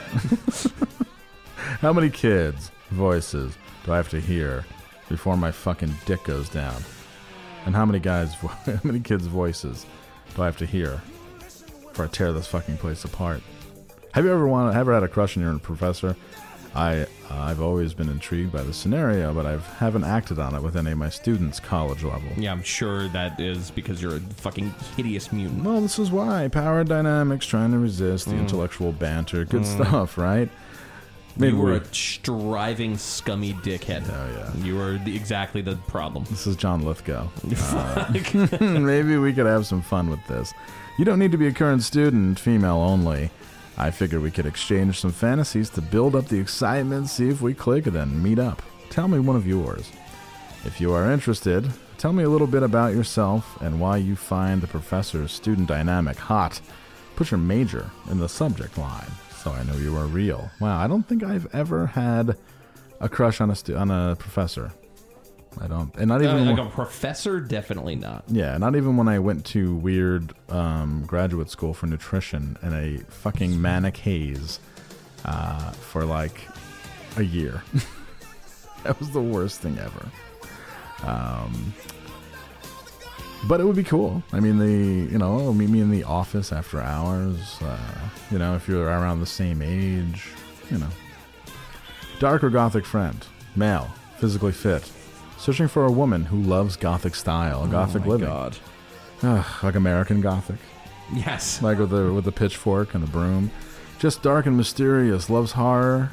How many kids' voices do I have to hear before my fucking dick goes down? And how many guys, how many kids' voices do I have to hear before I tear this fucking place apart? Have you ever wanted, ever had a crush on your professor? I, uh, I've always been intrigued by the scenario, but I haven't acted on it with any of my students college level. Yeah, I'm sure that is because you're a fucking hideous mutant. Well, this is why power dynamics trying to resist the Mm. intellectual banter. Good Mm. stuff, right? you were we- a striving, scummy dickhead. Oh yeah. You were the, exactly the problem. This is John Lithgow. Uh, maybe we could have some fun with this. You don't need to be a current student, female only. I figured we could exchange some fantasies to build up the excitement, see if we click, and then meet up. Tell me one of yours. If you are interested, tell me a little bit about yourself and why you find the professor's student dynamic hot. Put your major in the subject line so I know you are real. Wow, I don't think I've ever had a crush on a stu- on a professor. I don't, and not Uh, even like when- a professor, definitely not. yeah, not even when I went to weird um, graduate school for nutrition in a fucking manic haze uh, for like a year. that was the worst thing ever. Um, but it would be cool. I mean, the you know meet me in the office after hours. Uh, you know, if you're around the same age, you know. Dark or gothic friend, male, physically fit, searching for a woman who loves gothic style, gothic Oh my living. God. Ugh, like American gothic. Yes. Like with the with the pitchfork and the broom. Just dark and mysterious, loves horror,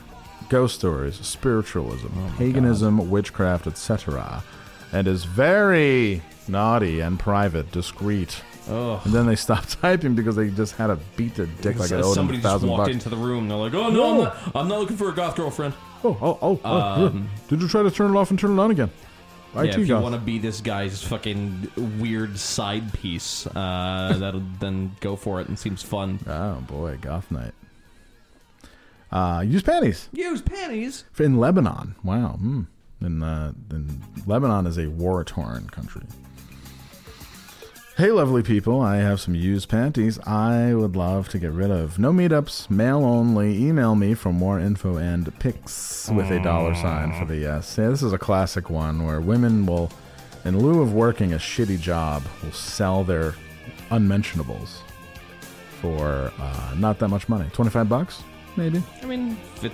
ghost stories, spiritualism, paganism, witchcraft, etc. And is very naughty and private, discreet. Ugh. And then they stopped typing because they just had to beat their dick like I owed them Somebody just walked bucks. into the room. They're like, "Oh no, I'm, not, I'm not looking for a goth girlfriend." Oh, oh, oh! oh, Um, Did you try to turn it off and turn it on again? Yeah, IT if you want to be this guy's fucking weird side piece, uh, that'll then go for it and seems fun. Oh boy, goth night. Uh, use panties Use panties. in Lebanon. Wow. Hmm. In, uh, in Lebanon is a war torn country. Hey, lovely people! I have some used panties I would love to get rid of. No meetups, mail only. Email me for more info and pics with a dollar sign for the yes. Yeah, this is a classic one where women will, in lieu of working a shitty job, will sell their unmentionables for uh, not that much money. Twenty-five bucks, maybe. I mean, if it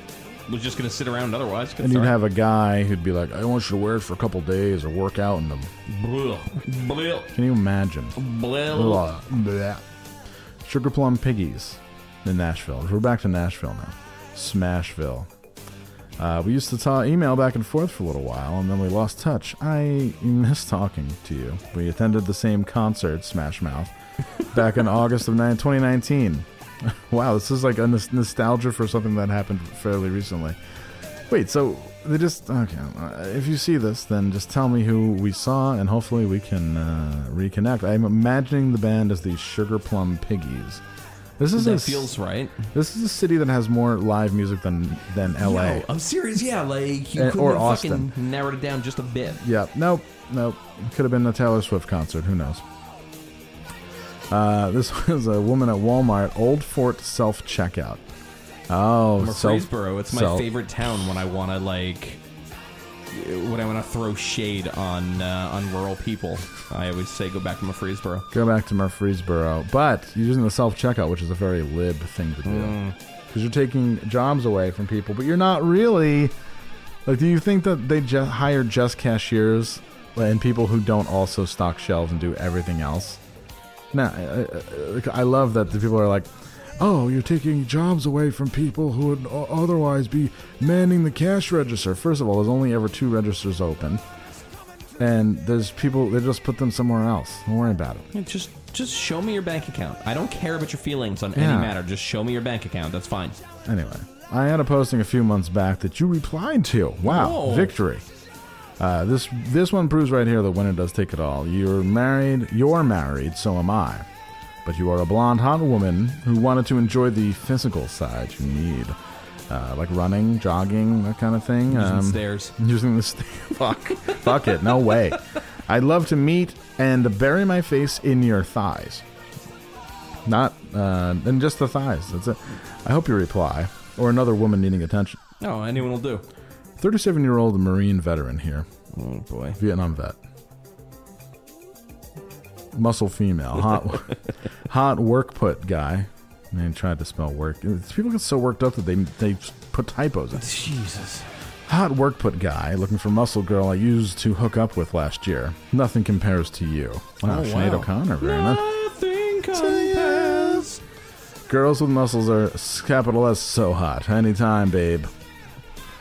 was just going to sit around otherwise, And you'd have a guy who'd be like, "I want you to wear it for a couple days or work out in them." Blah. Blah. Can you imagine? Blah. Blah. Sugar Plum Piggies in Nashville. We're back to Nashville now. Smashville. Uh, we used to talk email back and forth for a little while, and then we lost touch. I miss talking to you. We attended the same concert, Smash Mouth, back in August of nine- 2019. wow, this is like a nostalgia for something that happened fairly recently. Wait, so they just okay? uh, If you see this, then just tell me who we saw, and hopefully we can uh, reconnect. I'm imagining the band as the Sugar Plum Piggies. This is That a feels right. This is a city that has more live music than than L.A. Yo, I'm serious. Yeah, like you Eh, couldn't or have Austin. fucking narrowed it down just a bit. Yeah, nope, nope. Could have been a Taylor Swift concert. Who knows? Uh, this was a woman at Walmart, Old Fort self checkout. Oh, Murfreesboro. It's my self- favorite town when I want to like when I want to throw shade on uh, on rural people. I always say go back to Murfreesboro. Go back to Murfreesboro, but you're using the self checkout, which is a very lib thing to do Mm. because you're taking jobs away from people, but you're not really. Like, do you think that they just hire just cashiers and people who don't also stock shelves and do everything else? No, I, I, I love that the people are like, "Oh, you're taking jobs away from people who would otherwise be manning the cash register." First of all, there's only ever two registers open, and there's people they just put them somewhere else. Don't worry about it. Yeah, Just just show me your bank account. I don't care about your feelings on Yeah. any matter. Just show me your bank account. That's fine. Anyway, I had a posting a few months back that you replied to. Wow, Oh. victory! Uh, this this one proves right here that winner does take it all. You're married. You're married. So am I. But you are a blonde, hot woman who wanted to enjoy the physical side you need, uh, like running, jogging, that kind of thing. Using stairs. Using the st- fuck, fuck it, no way. I'd love to meet and bury my face in your thighs. Not, uh, and just the thighs. That's it. I hope you reply. Or another woman needing attention. No, anyone will do. 37 year old Marine veteran here. Oh boy. Vietnam vet. Muscle female. Hot hot work put guy. And he tried to spell work. People get so worked up that they they put typos in. Jesus. Hot work put guy looking for muscle girl I used to hook up with last year. Nothing compares to you. Wow, Oh, Sinead wow. O'Connor, very nice. Nothing compares. Girls with muscles are capital S so hot. Anytime, babe.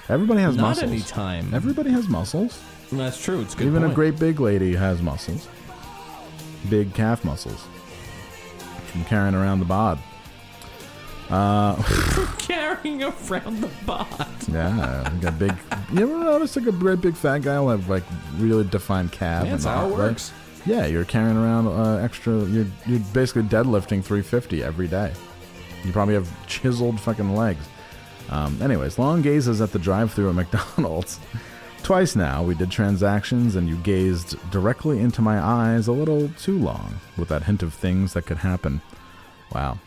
Everybody has Not muscles. anytime. Everybody has muscles. That's true. It's good. Even point. a great big lady has muscles. Big calf muscles. From carrying around the bod. Uh, carrying around the bod. yeah, got big. You ever notice like a great big fat guy will have like really defined calves? Yeah, that's and how it works. Yeah, you're carrying around uh, extra. You're you're basically deadlifting 350 every day. You probably have chiseled fucking legs. Um, anyways, long gazes at the drive-through at McDonald's. Twice now we did transactions, and you gazed directly into my eyes a little too long, with that hint of things that could happen. Wow.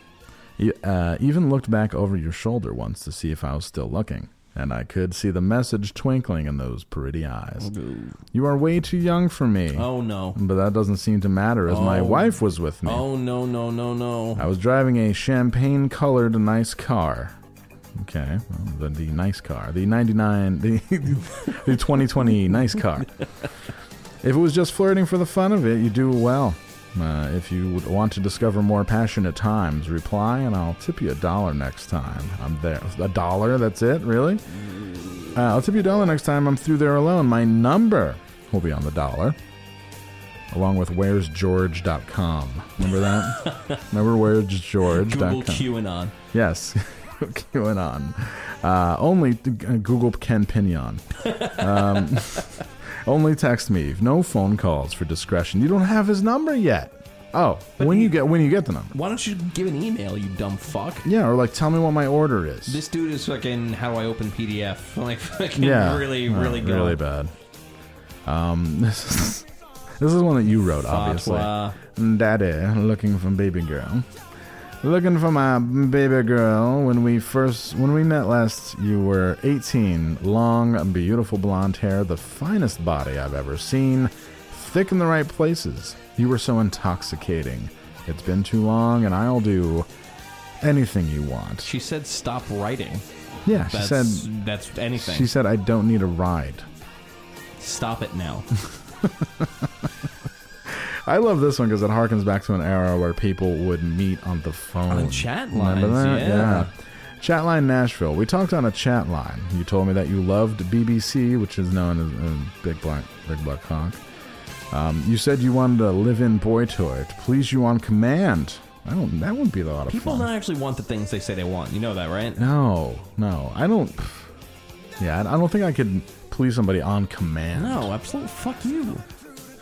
You uh, even looked back over your shoulder once to see if I was still looking, and I could see the message twinkling in those pretty eyes. You are way too young for me. Oh no. But that doesn't seem to matter as my Oh. wife was with me. Oh no no no no. I was driving a champagne colored nice car. Okay, well, the, the nice car, the 99, the, the 2020 nice car. If it was just flirting for the fun of it, you do well. Uh, if you would want to discover more passionate times, reply and I'll tip you a dollar next time. I'm there. A dollar? That's it? Really? Uh, I'll tip you a dollar next time I'm through there alone. My number will be on the dollar, along with where'sgeorge.com. Remember that? Remember Google where'sgeorge.com? QAnon. Yes. QAnon. Uh, only uh, Google Ken Pinion. Um, only text me. No phone calls for discretion. You don't have his number yet. Oh, when you get when you get the number. Why don't you give an email, you dumb fuck? Yeah, or like tell me what my order is. This dude is fucking. How do I open PDF? Like fucking yeah, really, really good. really bad. Um, this is this is one that you wrote, obviously. Daddy, looking for baby girl. Looking for my baby girl. When we first when we met last, you were 18, long, beautiful blonde hair, the finest body I've ever seen, thick in the right places. You were so intoxicating. It's been too long, and I'll do anything you want. She said, "Stop writing." Yeah, she that's, said. that's anything. She said, "I don't need a ride." "Stop it now." I love this one because it harkens back to an era where people would meet on the phone. On chat Remember that? yeah. Chat line Nashville. We talked on a chat line. You told me that you loved BBC, which is known as uh, Big Black Big Black Cock. Um, you said you wanted a live-in boy toy to please you on command. I don't. That wouldn't be a lot of People fun. don't actually want the things they say they want. You know that, right? No, no, I don't. Yeah, I I don't think I could please somebody on command. No, absolutely. Fuck you.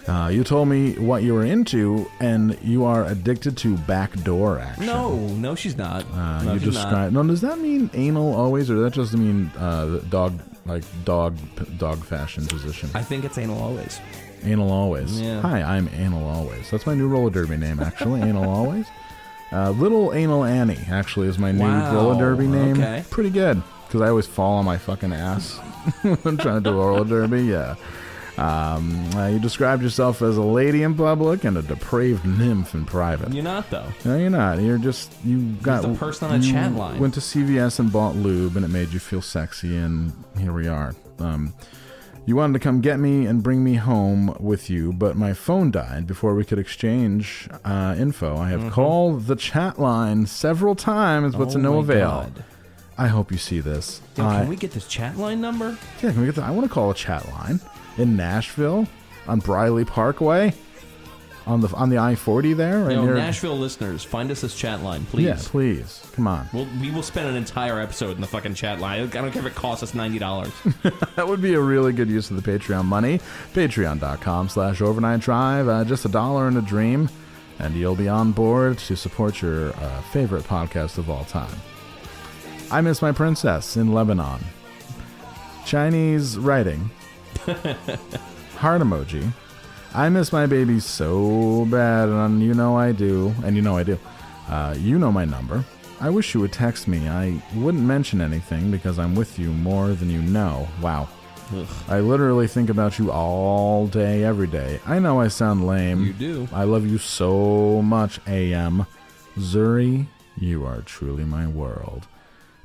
Uh, you told me what you were into, and you are addicted to backdoor action. No, no, she's not. Uh, no, you she's describe. No, does that mean anal always, or does that just mean uh, dog, like dog, dog fashion position? I think it's anal always. Anal always. Yeah. Hi, I'm Anal always. That's my new roller derby name, actually. anal always. Uh, Little Anal Annie actually is my new Wow, roller derby name. okay. Pretty good because I always fall on my fucking ass when I'm trying to do roller derby. Yeah. Um, uh, you described yourself as a lady in public and a depraved nymph in private. You're not though. No, you're not. You're just you got the person on a chat line. Went to CVS and bought lube, and it made you feel sexy, and here we are. Um, you wanted to come get me and bring me home with you, but my phone died before we could exchange uh, info. I have Mhm. called the chat line several times, but to Oh no my avail. God. I hope you see this. I- can we get this chat line number? yeah, can we get the, I want to call a chat line in Nashville on Briley Parkway on the on the I forty there. Right Yo, near- Nashville listeners, find us this chat line, please. Yeah, please. Come on. We'll, we will spend an entire episode in the fucking chat line. I don't care if it costs us ninety dollars. that would be a really good use of the Patreon money. Patreon.com slash overnight drive. Uh, just a dollar and a dream, and you'll be on board to support your uh, favorite podcast of all time. I miss my princess in Lebanon. Chinese writing. Heart emoji. I miss my baby so bad, and you know I do, and you know I do. Uh, you know my number. I wish you would text me. I wouldn't mention anything because I'm with you more than you know. Wow. I literally think about you all day, every day. I know I sound lame. You do. I love you so much, AM. Zuri, you are truly my world.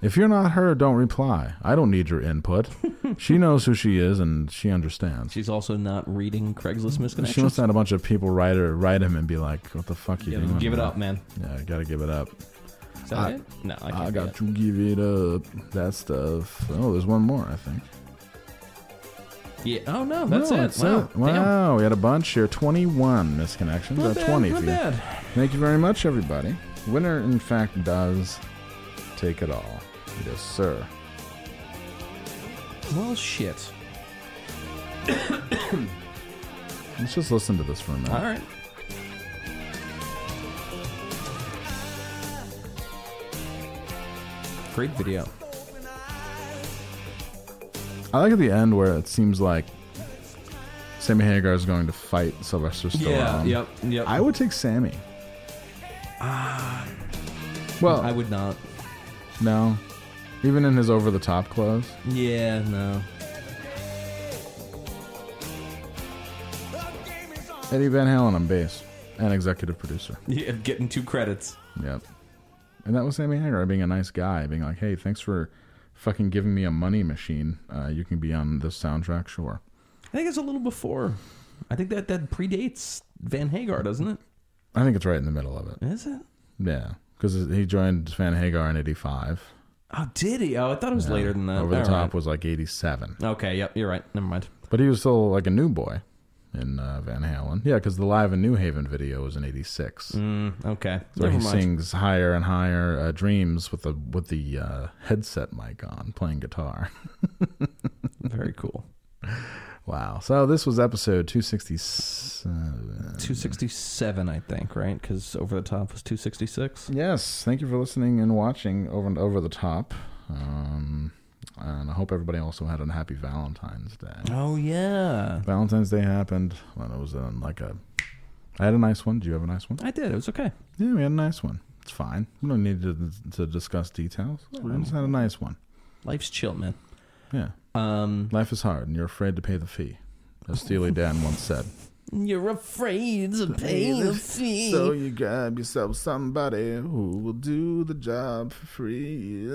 If you're not her, don't reply. I don't need your input. she knows who she is and she understands. She's also not reading Craigslist misconnections. She must have had a bunch of people write her, write him, and be like, "What the fuck you Yeah, doing?" give it up, man. Yeah, I gotta give it up. Is that I, it? No, I can't. I got to give it up. That stuff. Oh, there's one more. I think. Yeah. Oh no, that's No, it. that's wow. it. Wow, we had a bunch here. 21 misconnections. Not Uh, bad, 20 not bad. Thank you very much, everybody. Winner, in fact, does take it all. Yes, sir. Well, shit. Let's just listen to this for a minute. All right. Great video. I like at the end where it seems like Sammy Hagar is going to fight Sylvester Stallone. Yeah, yep, yep. I would take Sammy. Ah. Well, I would not. No. Even in his over the top clothes. Yeah, no. Eddie Van Halen on bass and executive producer. Yeah, getting two credits. Yep. And that was Sammy Hagar being a nice guy, being like, "Hey, thanks for fucking giving me a money machine. Uh, you can be on this soundtrack, sure." I think it's a little before. I think that that predates Van Hagar, doesn't it? I think it's right in the middle of it. Is it? Yeah, because he joined Van Hagar in '85. Oh, did he? Oh, I thought it was Yeah. later than that. Over the All top right. was like '87, Okay, yep, you're right. Never mind. but he was still like a new boy. in uh, Van Halen. Yeah, because the live in New Haven video was in '86. Mm, okay. Where Never he mind. sings higher and higher uh, dreams with the with the uh, headset mic on, playing guitar. Very cool. Wow. So this was episode 267. 267, I think, right? Because Over the Top was 266. Yes. Thank you for listening and watching over and over the top. Um, and I hope everybody also had a happy Valentine's Day. Oh, yeah. Valentine's Day happened when it was um, like a. I had a nice one. Did you have a nice one? I did. It was okay. Yeah, we had a nice one. It's fine. We don't need to to discuss details. We just had a nice one. Life's chill, man. Yeah. Um, Life is hard, and you're afraid to pay the fee, as Steely Dan once said. You're afraid to pay the fee. So you grab yourself somebody who will do the job for free.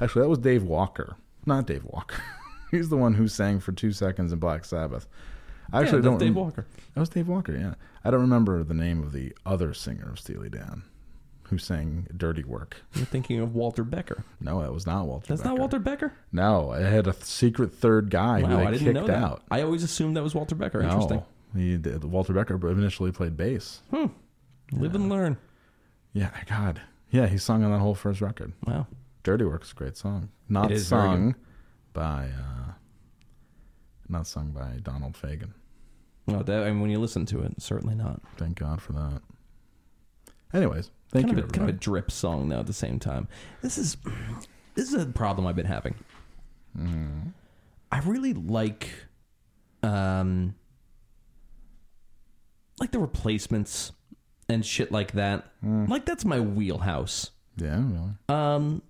Actually, that was Dave Walker, not Dave Walker. He's the one who sang for two seconds in Black Sabbath. I Yeah, actually that's don't. Dave rem- Walker. That was Dave Walker. Yeah, I don't remember the name of the other singer of Steely Dan, who sang "Dirty Work." You're thinking of Walter Becker. No, that was not Walter. That's Becker. not Walter Becker? No, it had a secret third guy who wow, they I didn't kicked know that. out. I always assumed that was Walter Becker. Interesting. No, he did. Walter Becker initially played bass. Hmm. Live and learn. Yeah, God. Yeah, he sung on that whole first record. Wow. Dirty Work is a great song. Not sung by uh not sung by Donald Fagen. No, that, and when you listen to it, certainly not. Thank God for that. Anyways, thank kind you of a, kind of a drip song though. At the same time, this is this is a problem I've been having. Mm-hmm. I really like, um, like the replacements and shit like that. Like that's my wheelhouse. Yeah, really. Um,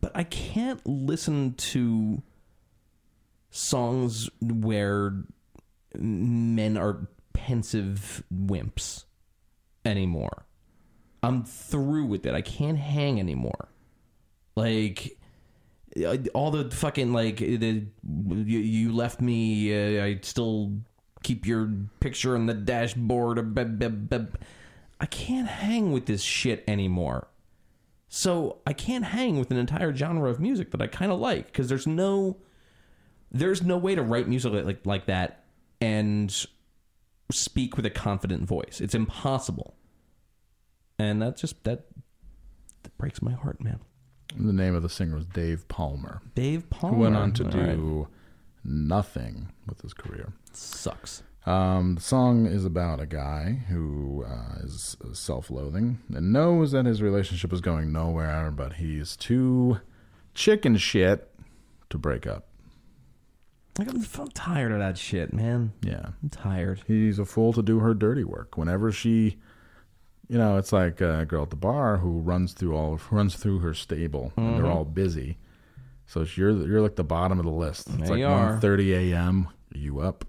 but I can't listen to songs where men are pensive wimps anymore. I'm through with it. I can't hang anymore. Like uh, all the fucking like the you, you left me. Uh, I still keep your picture on the dashboard. I can't hang with this shit anymore. So I can't hang with an entire genre of music that I kind of like because there's no there's no way to write music like like that and speak with a confident voice. It's impossible. And that just that, that breaks my heart, man. The name of the singer was Dave Palmer. Dave Palmer. Who went on to All do nothing with his career. Sucks. Um, the song is about a guy who uh, is self-loathing and knows that his relationship is going nowhere, but he's too chicken shit to break up. I'm, I'm tired of that shit, man. Yeah, I'm tired. He's a fool to do her dirty work. Whenever she, you know, it's like a girl at the bar who runs through all runs through her stable, and they're Mhm. all busy. So you're you're like the bottom of the list. It's There like are. 1.30 a.m. You up?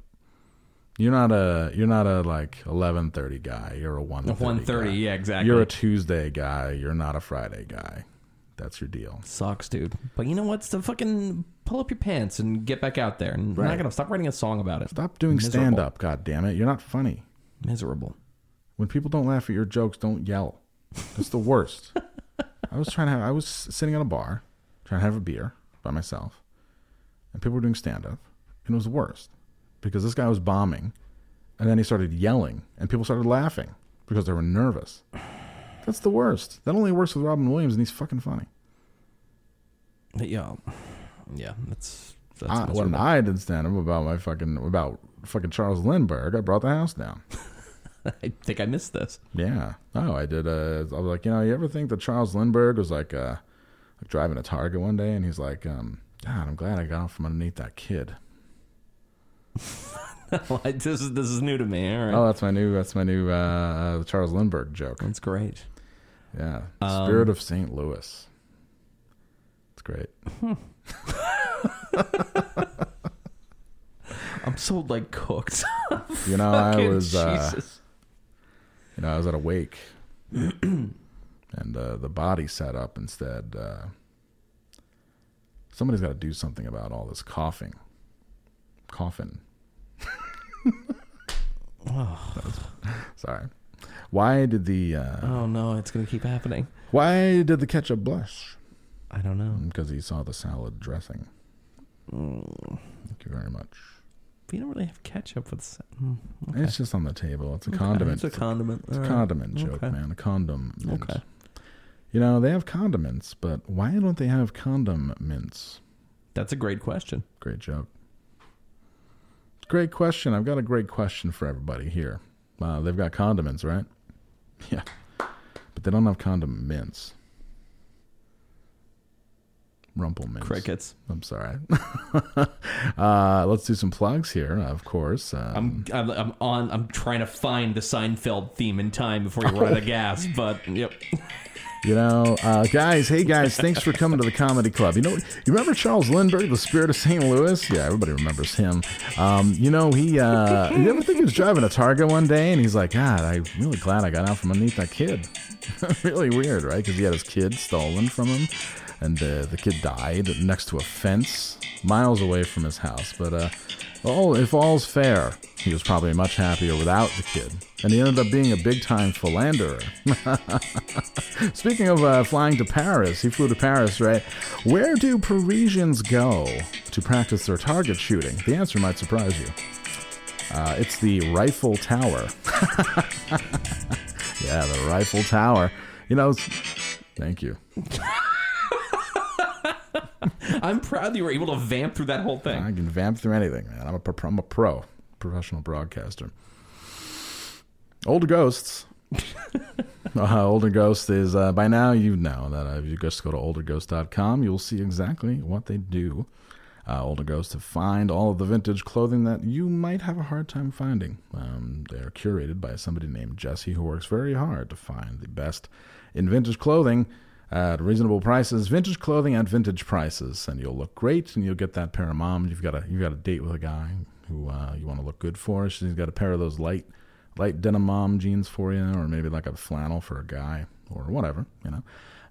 You're not a you're not a like eleven thirty guy. You're a one A 1:30, yeah, exactly. You're a Tuesday guy. You're not a Friday guy. That's your deal. Sucks, dude. But you know what's the fucking pull up your pants and get back out there. And I'm Right. not gonna stop writing a song about it. Stop doing stand up. God damn it. You're not funny. Miserable. When people don't laugh at your jokes, don't yell. That's the worst. I was trying to have, I was sitting at a bar trying to have a beer by myself, and people were doing stand up, and it was the worst because this guy was bombing, and then he started yelling, and people started laughing because they were nervous. That's the worst. That only works with Robin Williams, and he's fucking funny. Yeah, yeah. That's that's I, when. I did stand up about my fucking about fucking Charles Lindbergh, I brought the house down. I think I missed this. Yeah. Oh, I did. Uh, I was like, you know, you ever think that Charles Lindbergh was like, uh, like driving a Targa one day, and he's like, um, God, I'm glad I got off from underneath that kid. this is this is new to me. All right. Oh, that's my new. That's my new uh, uh, Charles Lindbergh joke. That's great. Yeah. Um, Spirit of St. Louis. It's great. I'm so like cooked. You know, I was. Uh, Jesus. You know, I was at a wake, and uh, the body sat up instead. Uh, somebody's got to do something about all this coughing. Coughing. Oh. Was- sorry. Why did the uh, oh no, it's gonna keep happening. Why did the ketchup blush? I don't know. Because he saw the salad dressing. Mm. Thank you very much. We don't really have ketchup with. sa- hmm, okay. It's just on the table. It's a Okay, condiment. it's a condiment. It's a All right. condiment joke, Okay. man. A condom. mint. Okay. You know they have condiments, but why don't they have condom mints? That's a great question. Great joke. Great question. I've got a great question for everybody here. Uh, they've got condiments, right? Yeah, but they don't have condom mints. Rumple Minze. Crickets. I'm sorry. uh, let's do some plugs here, of course. Um, I'm, I'm I'm on. I'm trying to find the Seinfeld theme in time before you run out of gas. But yep. You know, uh, guys, hey guys, thanks for coming to the comedy club. You know, you remember Charles Lindbergh, the spirit of St. Louis? Yeah, everybody remembers him. Um, you know, he, uh, you ever think he was driving a Targa one day and he's like, God, I'm really glad I got out from underneath that kid. really weird, right? Because he had his kid stolen from him and uh, the kid died next to a fence miles away from his house. But, uh, oh, if all's fair, he was probably much happier without the kid. And he ended up being a big time philanderer. Speaking of uh, flying to Paris, he flew to Paris, right? Where do Parisians go to practice their target shooting? The answer might surprise you. Uh, it's the Rifle Tower. yeah, the Rifle Tower. You know, thank you. I'm proud that you were able to vamp through that whole thing. I can vamp through anything, man. I'm a, pro- I'm a pro, professional broadcaster. Older Ghosts. uh, Older Ghost is, uh, by now you know that uh, if you just go to olderghost.com, you'll see exactly what they do. Uh, Older Ghost to find all of the vintage clothing that you might have a hard time finding. Um, they're curated by somebody named Jesse who works very hard to find the best in vintage clothing at reasonable prices. Vintage clothing at vintage prices, and you'll look great, and you'll get that pair of moms. You've got a you've got a date with a guy who uh, you want to look good for. She's got a pair of those light light denim mom jeans for you, or maybe like a flannel for a guy, or whatever, you know.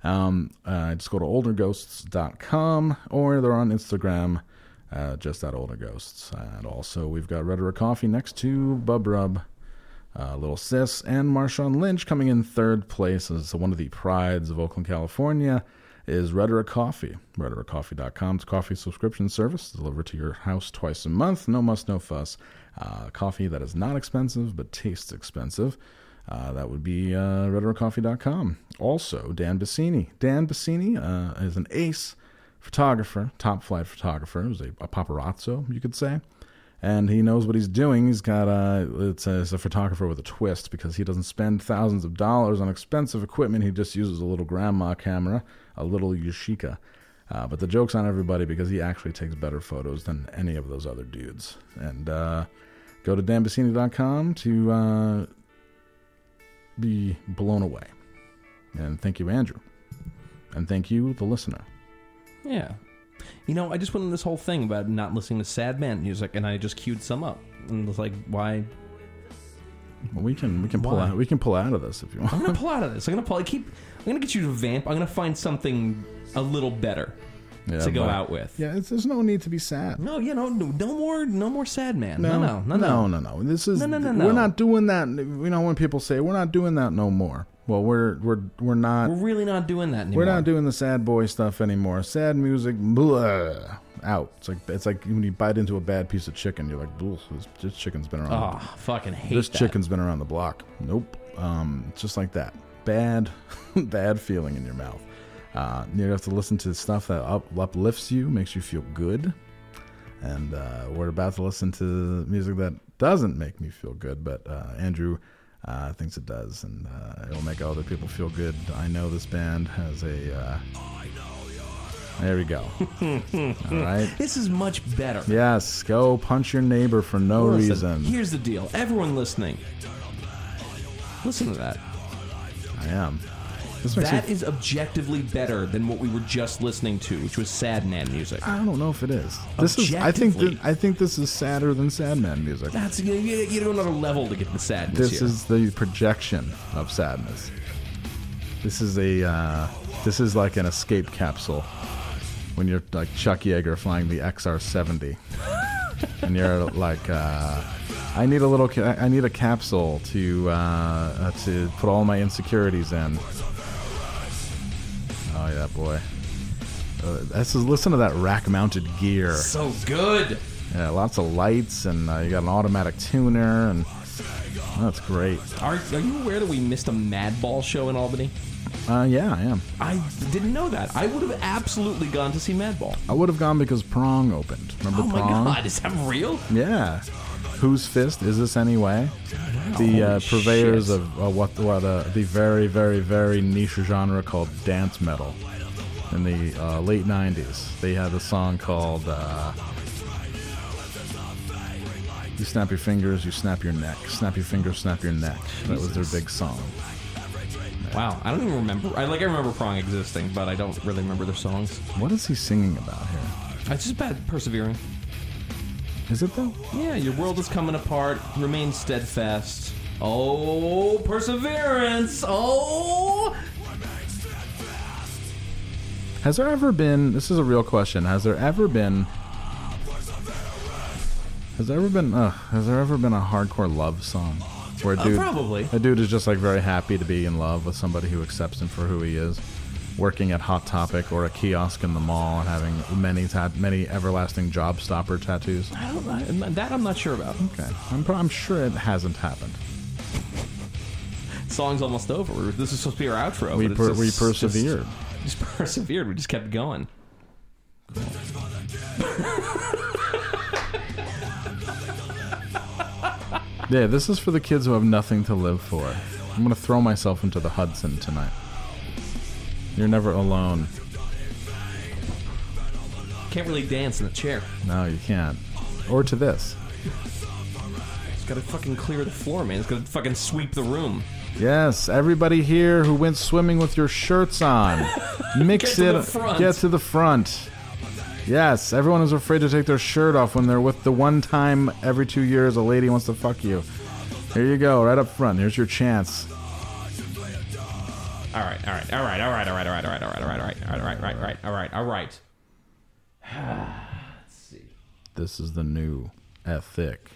Um, uh, just go to olderghosts.com, or they're on Instagram, uh, just at Older Ghosts. And also, we've got Rhetoric Coffee next to Bub Rub, uh, Little Sis, and Marshawn Lynch coming in third place as one of the prides of Oakland, California. Is Rhetoric Coffee. RhetoricCoffee.com. It's a coffee subscription service delivered to your house twice a month. No muss, no fuss. Uh, coffee that is not expensive but tastes expensive. Uh, that would be uh, RhetoricCoffee.com. Also, Dan Bassini. Dan Bassini uh, is an ace photographer, top flight photographer. He's a, a paparazzo, you could say. And he knows what he's doing. He's got a, it's a, it's a photographer with a twist because he doesn't spend thousands of dollars on expensive equipment. He just uses a little grandma camera, a little Yashica. Uh, but the joke's on everybody because he actually takes better photos than any of those other dudes. And uh, go to danbassini.com to uh, be blown away. And thank you, Andrew. And thank you, the listener. Yeah. You know, I just went on this whole thing about not listening to sad man music, and I just queued some up, and was like, why? Well, we can we can pull Why? out we can pull out of this if you want. I'm gonna pull out of this. I'm gonna pull. I keep. I'm gonna get you to vamp. I'm gonna find something a little better Yeah, to go but- out with. Yeah, it's, there's no need to be sad. No, you know, no, no more, no more sad man. No, no, no, no, no, no. This is No, no, no, we're not doing that. You know, when people say we're not doing that no more. Well, we're we're we're not. We're really not doing that anymore. We're not doing the sad boy stuff anymore. Sad music, blah, out. It's like it's like when you bite into a bad piece of chicken, you're like, this, this chicken's been around. Oh, fucking hate this that. chicken's been around the block. Nope. Um, just like that. Bad, bad feeling in your mouth. Uh, you have to listen to stuff that up, uplifts you, makes you feel good. And uh, we're about to listen to music that doesn't make me feel good, but uh, Andrew uh, thinks it does, and uh, it'll make other people feel good. I know this band has a. Uh, there we go. All right. This is much better. Yes, go punch your neighbor for no Listen, reason. Here's the deal. Everyone listening, listen to that. I am. That me- is objectively better than what we were just listening to, which was sad man music. I don't know if it is. This is. I think. Objectively. I think this is sadder than Sadman music. That's you, you, do another level to get the sadness This here. is the projection of sadness. This is a. Uh, this is like an escape capsule. When you're like Chuck Yeager flying the XR70, and you're like, uh, I need a little. I need a capsule to uh, uh, to put all my insecurities in. Oh yeah, boy. Uh, this is listen to that rack-mounted gear. so good. Yeah, lots of lights, and uh, you got an automatic tuner, and that's great. Are, are you aware that we missed a Madball show in Albany? Uh, yeah, I am. I didn't know that. I would have absolutely gone to see Madball. I would have gone because Prong opened. Remember Prong? Oh my god, is that real? Yeah. Whose fist is this anyway? The uh, purveyors shit. of uh, what what uh, the very very very niche genre called dance metal in the uh, late '90s. They had a song called uh, "You Snap Your Fingers, You Snap Your Neck." Snap your fingers, snap your neck. That was their big song. Wow, I don't even remember. I like I remember Prong existing, but I don't really remember their songs. What is he singing about here? It's just bad persevering. Is it though? Yeah, your world is coming apart. Remain steadfast. Oh, perseverance. Oh, Has there ever been? This is a real question. Has there ever been? Has there ever been? Uh, has there ever been a hardcore love song where a Uh, dude, probably. a dude is just like very happy to be in love with somebody who accepts him for who he is, working at Hot Topic or a kiosk in the mall and having many tat- many everlasting job stopper tattoos. I don't know. That I'm not sure about. Okay, I'm I'm sure it hasn't happened. Song's almost over. This is supposed to be our outro. We per- just- we just- persevered. Just, persevered. We just kept going. Yeah, this is for the kids who have nothing to live for. I'm gonna throw myself into the Hudson tonight. You're never alone. Can't really dance in a chair. No, you can't. Or to this. It's gotta fucking clear the floor, man. It's gotta fucking sweep the room. Yes, everybody here who went swimming with your shirts on, mix Get to it. front. Get to the front. Yes, everyone is afraid to take their shirt off when they're with the one time every two years a lady wants to fuck you. Here you go, right up front. Here's your chance. All right, all right, all right, all right, all right, all right, all right, all right, all right, all right, all right, all right, all right, all right, all right. Let's see. This is the new ethic.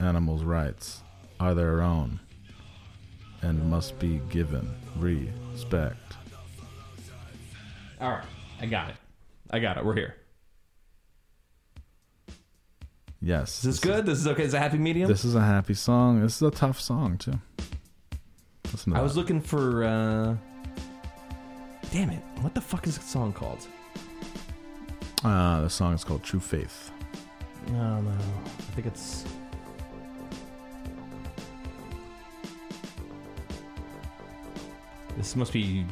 Animals' rights are their own and must be given respect. All right, I got it. I got it. We're here. Yes. Is this good? This is okay. Is a happy medium? This is a happy song. This is a tough song too. Listen to I that. was looking for. uh Damn it! What the fuck is the song called? Uh, the song is called True Faith. No, no. I think it's. This must be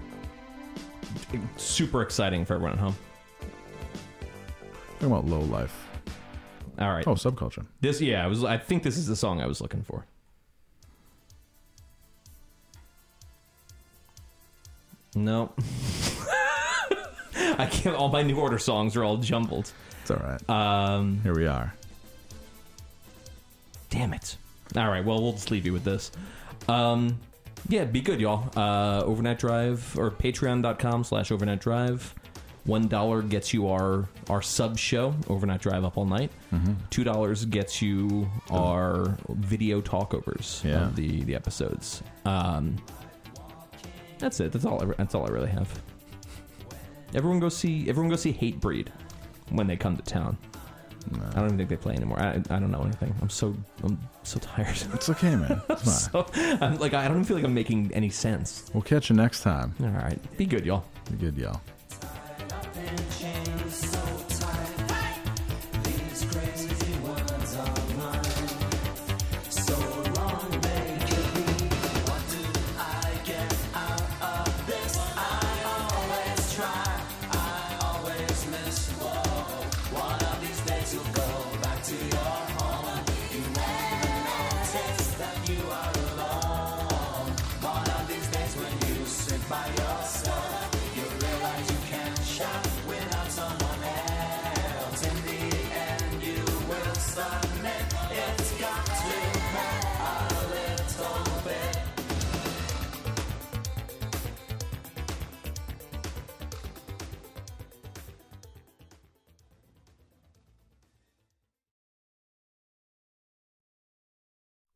super exciting for everyone at home. Talking about low life. All right. Oh, subculture. This, yeah, I was. I think this is the song I was looking for. No. I can't. All my New Order songs are all jumbled. It's all right. Um, Here we are. Damn it. All right, well, we'll just leave you with this. Um, yeah, be good, y'all. Uh, overnight Drive or patreon.com slash overnight drive. One dollar gets you our our sub show, Overnight Drive Up All Night. Mhm. Two dollars gets you our video talkovers Yeah. of the the episodes. Um, that's it. That's all. I, that's all I really have. Everyone go see. Everyone go see Hatebreed when they come to town. I don't even think they play anymore. I, I don't know anything. I'm so I'm so tired. It's okay, man. It's fine. so, I'm like I don't even feel like I'm making any sense. We'll catch you next time. All right, be good, y'all. Be good, y'all.